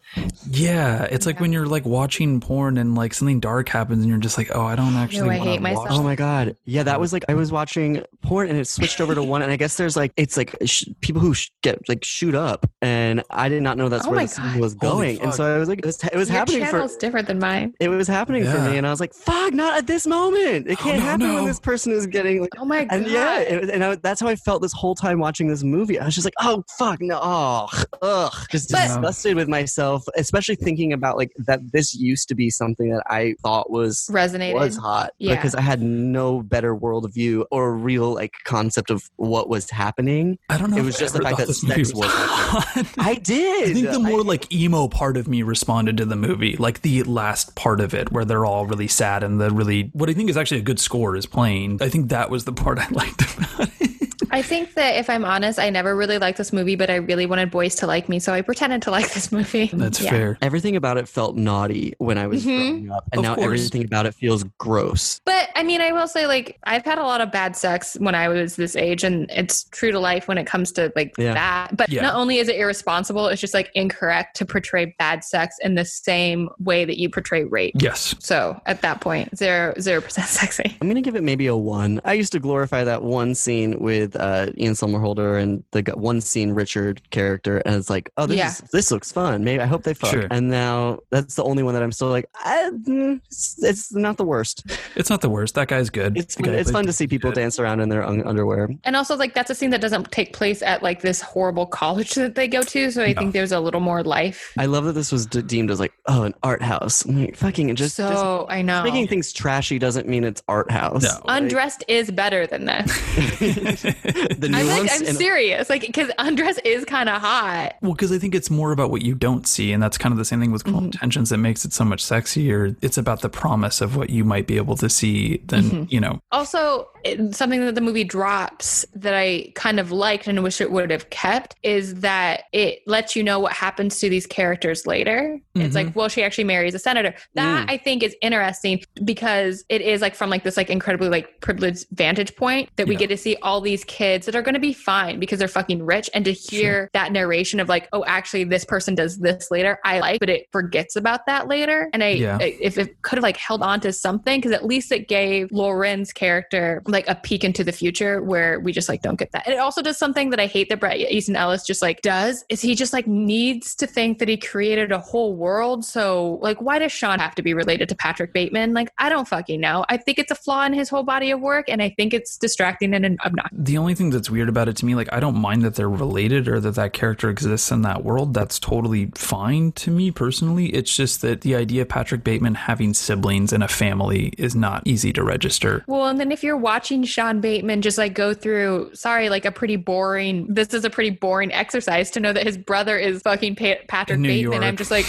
yeah, it's like when you're like watching porn and like something dark happens and you're just like, oh, I don't actually. I hate myself. watch Oh my god. Yeah, that was like I was watching porn and it switched over to one and I guess there's like it's like sh- people who sh- get like shoot up and I did not know that's Oh where this God. was going. And so I was like it was, it was Your happening for channel's different than mine. it was happening for me and I was like fuck not at this moment. It oh, can't no, happen when this person is getting like Oh my god! and yeah, it, and I, that's how I felt this whole time watching this movie. I was just like, "Oh fuck, no, oh, ugh," just But- disgusted with myself, especially thinking about like that. This used to be something that I thought was Resonated. was hot Yeah. because I had no better worldview or real like concept of what was happening. I don't know. It was I just the fact that this movie sex was hot. I did. I think the more like emo part of me responded to the movie, like the last part of it where they're all really sad and the really what I think is actually a good score is playing. I think that was the part I liked about it. I think that if I'm honest, I never really liked this movie, but I really wanted boys to like me, so I pretended to like this movie. That's Yeah. fair. everything about it felt naughty when I was Mhm. growing up, and Of now course. everything about it feels gross. But I mean, I will say, like, I've had a lot of bad sex when I was this age, and it's true to life when it comes to like Yeah. that. But Yeah. not only is it irresponsible, it's just like incorrect to portray bad sex in the same way that you portray rape. Yes. So at that point, zero zero percent sexy. I'm gonna give it maybe a one. I used to glorify that one scene with with uh, Ian Somerhalder and the g- one scene Richard character, and it's like, oh, this Yeah. is, this looks fun. Maybe I hope they fuck. Sure. And now that's the only one that I'm still like, mm, it's, it's not the worst. It's not the worst. That guy's good. It's The fun, guy it's fun to see people dance around in their un- underwear. And also, like, that's a scene that doesn't take place at like this horrible college that they go to. So I No. think there's a little more life. I love that this was de- deemed as like, oh, an art house. I'm like, fucking just, just So I know. making things trashy doesn't mean it's art house. No. Undressed is better than this. the I'm like, I'm serious. Like, because undress is kind of hot. Well, because I think it's more about what you don't see, and that's kind of the same thing with Cruel Mm-hmm. Intentions that makes it so much sexier. It's about the promise of what you might be able to see. Then Mhm. you know, Also, something that the movie drops that I kind of liked and wish it would have kept is that it lets you know what happens to these characters later. It's Mhm. like, well, she actually marries a senator. That Mm. I think is interesting because it is like from like this like incredibly like privileged vantage point that we Yeah. get to see all these kids that are going to be fine because they're fucking rich and to hear that narration of like, oh, actually this person does this later. I like, but it forgets about that later. And I, Yeah. I- if it could have like held on to something because at least it gave Lauren's character like a peek into the future where we just like don't get that. And it also does something that I hate that Bret Easton Ellis just like does is he just like needs to think that he created a whole world. So like why does Sean have to be related to Patrick Bateman? Like I don't fucking know. I think it's a flaw in his whole body of work and I think it's distracting and obnoxious. the only thing that's weird about it to me, like I don't mind that they're related or that that character exists in that world. That's totally fine to me personally. It's just that the idea of Patrick Bateman having siblings and a family is not easy to register. Well, and then if you're watching Sean Bateman just like go through, sorry, like a pretty boring, this is a pretty boring exercise to know that his brother is fucking pa- Patrick Bateman. York. I'm just like,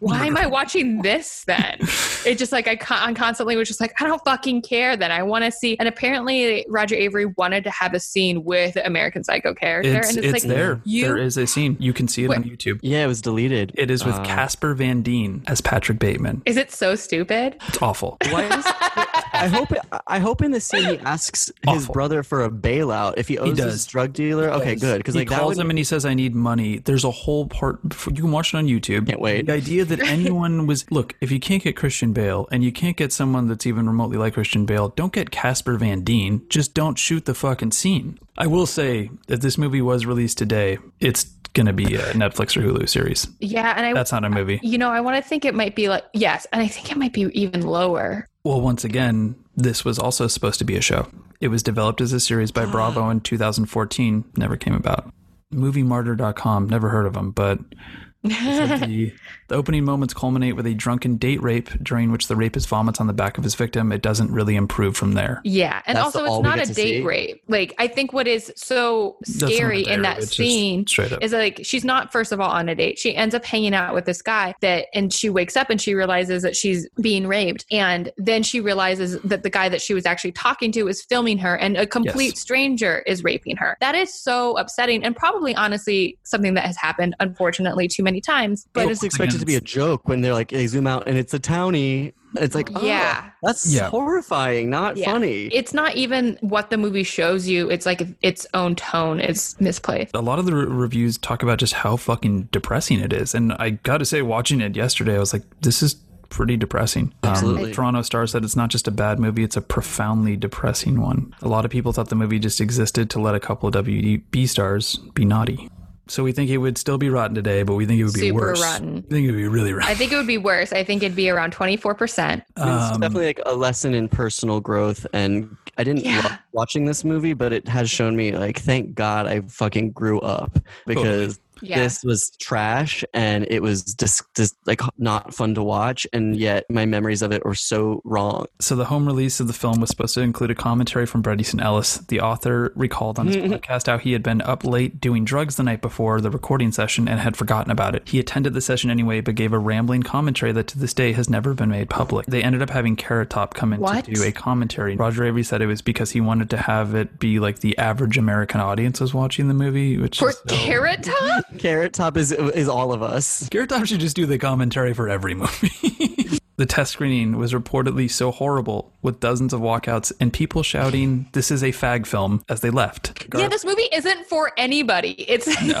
why am I watching this then? It just like, I con- I'm constantly was just like, I don't fucking care then. I want to see. And apparently Roger Avary wanted to have a scene with the American Psycho character. It's, and it's, like, there. You, there is a scene. You can see it on YouTube. Yeah, it was deleted. It is with Uh, Casper Van Dien as Patrick Bateman. is it so stupid? It's awful. Why is, I hope I hope in the scene he asks his brother for a bailout if he owes does. his drug dealer. Okay, good because he like calls would, him and he says, "I need money." There's a whole part. You can watch it on YouTube. Can't wait. The idea that anyone was look, if you can't get Christian Bale and you can't get someone that's even remotely like Christian Bale, don't get Casper Van Dien. Just don't shoot the fucking scene. I will say that this movie was released today. It's gonna be a Netflix or Hulu series. Yeah. And I, That's not a movie. you know, I want to think it might be like, yes. And I think it might be even lower. Well, once again, this was also supposed to be a show. It was developed as a series by Bravo in 2014. Never came about. MovieMartyr.com. Never heard of them, but the, the opening moments culminate with a drunken date rape, during which the rapist vomits on the back of his victim. It doesn't really improve from there. Yeah, and That's also all it's not a date see? rape. Like I think what is so scary in that it's just scene is like she's not first of all on a date. She ends up hanging out with this guy that, and she wakes up and she realizes that she's being raped, and then she realizes that the guy that she was actually talking to is filming her, and a complete Yes. stranger is raping her. That is so upsetting, and probably honestly something that has happened unfortunately too many times. But it's expect it to be a joke when they're like they zoom out and it's a townie. It's like oh, Yeah. that's Yeah. horrifying, not Yeah. funny. It's not even what the movie shows you. It's like its own tone is misplaced. A lot of the re- reviews talk about just how fucking depressing it is. And I got to say, watching it yesterday, I was like, this is pretty depressing. Um, Absolutely. Toronto Star said it's not just a bad movie, it's a profoundly depressing one. A lot of people thought the movie just existed to let a couple of WB stars be naughty. So we think it would still be rotten today, but we think it would be Super worse. rotten. We think it would be really rotten. I think it would be worse. I think it'd be around 24%. it's Um, definitely like a lesson in personal growth and i didn't Yeah. love watching this movie but it has shown me like thank god i fucking grew up because Yeah. this was trash and it was just, just like not fun to watch and yet my memories of it were so wrong So the home release of the film was supposed to include a commentary from Bret Easton Ellis. The author recalled on his podcast how he had been up late doing drugs the night before the recording session and had forgotten about it. He attended the session anyway, but gave a rambling commentary that to this day has never been made public. They ended up having Carrot Top come in What? to do a commentary. Roger Avary said it was because he wanted to have it be like the average American audience was watching the movie, which For is so- Carrot Top? Carrot top is is all of us Carrot Top should just do the commentary for every movie. the test screening was reportedly so horrible, with dozens of walkouts and people shouting, This is a fag film, as they left. Yeah, this movie isn't for anybody. It's no,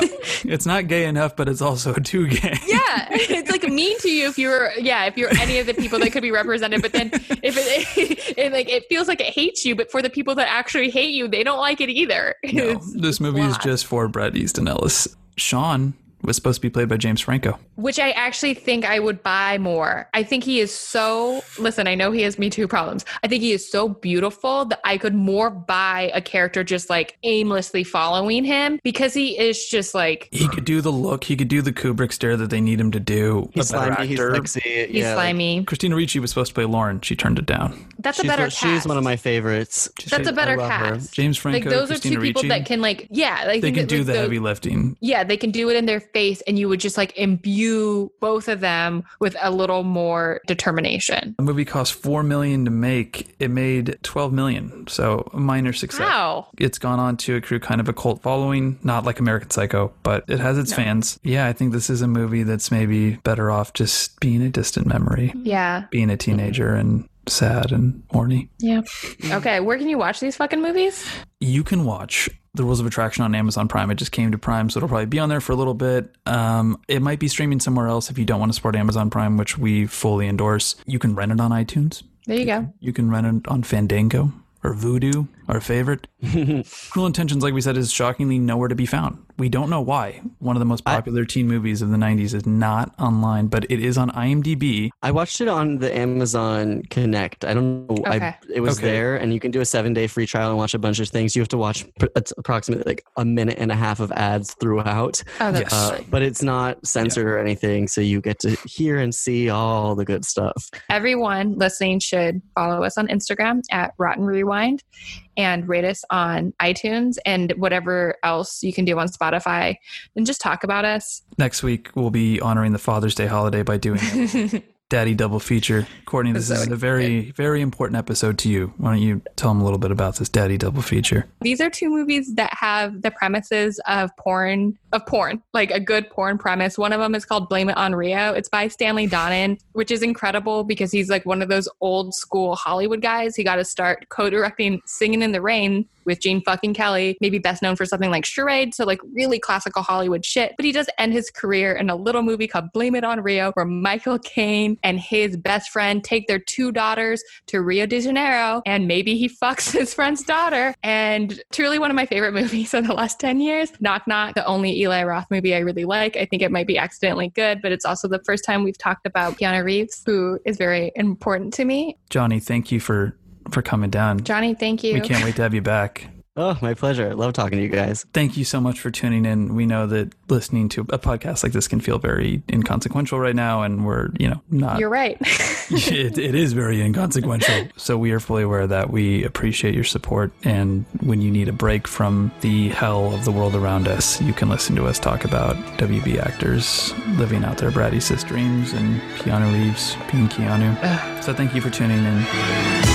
it's not gay enough, but it's also too gay. yeah, it's like mean to you if you're yeah if you're any of the people that could be represented. But then if it, it like it feels like it hates you, but for the people that actually hate you, they don't like it either. No, this movie is just for Bret Easton Ellis. Sean was supposed to be played by James Franco. which I actually think I would buy more. I think he is so, listen, I know he has Me Too problems. I think he is so beautiful that I could more buy a character just like aimlessly following him because he is just like, He could do the look. He could do the Kubrick stare that they need him to do. He's a better slimy, he's actor. sexy. he's yeah, like- slimy. Christina Ricci was supposed to play Lauren. She turned it down. That's a better one- cast. She's one of my favorites. That's a better I love her. cast. James Franco, like those Christina are two people that can like, yeah, like They can do like, the those- heavy lifting. Yeah, they can do it in their face, and you would just like imbue both of them with a little more determination. The movie cost four million to make. It made twelve million, so a minor success. Wow. It's gone on to accrue kind of a cult following, not like American Psycho, but it has its No. fans. Yeah, I think this is a movie that's maybe better off just being a distant memory, Yeah. being a teenager and sad and horny. Yeah. Okay, where can you watch these fucking movies? You can watch The Rules of Attraction on Amazon Prime. It just came to Prime, so it'll probably be on there for a little bit. Um, it might be streaming somewhere else if you don't want to support Amazon Prime, which we fully endorse. You can rent it on iTunes. There you go. You can rent it on Fandango or Vudu, our favorite. Cruel Intentions, like we said, is shockingly nowhere to be found. We don't know why. One of the most popular teen movies of the 90s is not online, but it is on IMDb. I watched it on the Amazon Connect. I don't know. Okay. I, it was Okay. there, and you can do a seven day free trial and watch a bunch of things. You have to watch pr- it's approximately like a minute and a half of ads throughout. Oh, that's Yes. Uh, but it's not censored or anything, so you get to hear and see all the good stuff. Everyone listening should follow us on Instagram at Rotten Rewind and rate us on iTunes and whatever else you can do on Spotify and just talk about us. Next week, we'll be honoring the Father's Day holiday by doing a Daddy double feature. Courtney, this So is a very, very important episode to you. Why don't you tell them a little bit about this Daddy double feature? These are two movies that have the premises of porn, of porn, like a good porn premise. One of them is called Blame It on Rio. It's by Stanley Donen, which is incredible because he's like one of those old school Hollywood guys. He got to start co-directing Singing in the Rain with Gene fucking Kelly, maybe best known for something like Charade, so like really classical Hollywood shit. But he does end his career in a little movie called Blame It on Rio, where Michael Caine and his best friend take their two daughters to Rio de Janeiro, and maybe he fucks his friend's daughter. And truly one of my favorite movies of the last 10 years. Knock Knock, the only Eli Roth movie I really like. I think it might be accidentally good, but it's also the first time we've talked about Keanu Reeves, who is very important to me. Johnny, thank you for for coming down. Johnny, thank you. We can't wait to have you back. Oh, my pleasure. Love talking to you guys. Thank you so much for tuning in. We know that listening to a podcast like this can feel very inconsequential right now, and we're, you know, not. You're right. it, it is very inconsequential. So we are fully aware of that we appreciate your support. And when you need a break from the hell of the world around us, you can listen to us talk about WB actors living out their Brady sis dreams and Keanu Reeves being Keanu. So thank you for tuning in.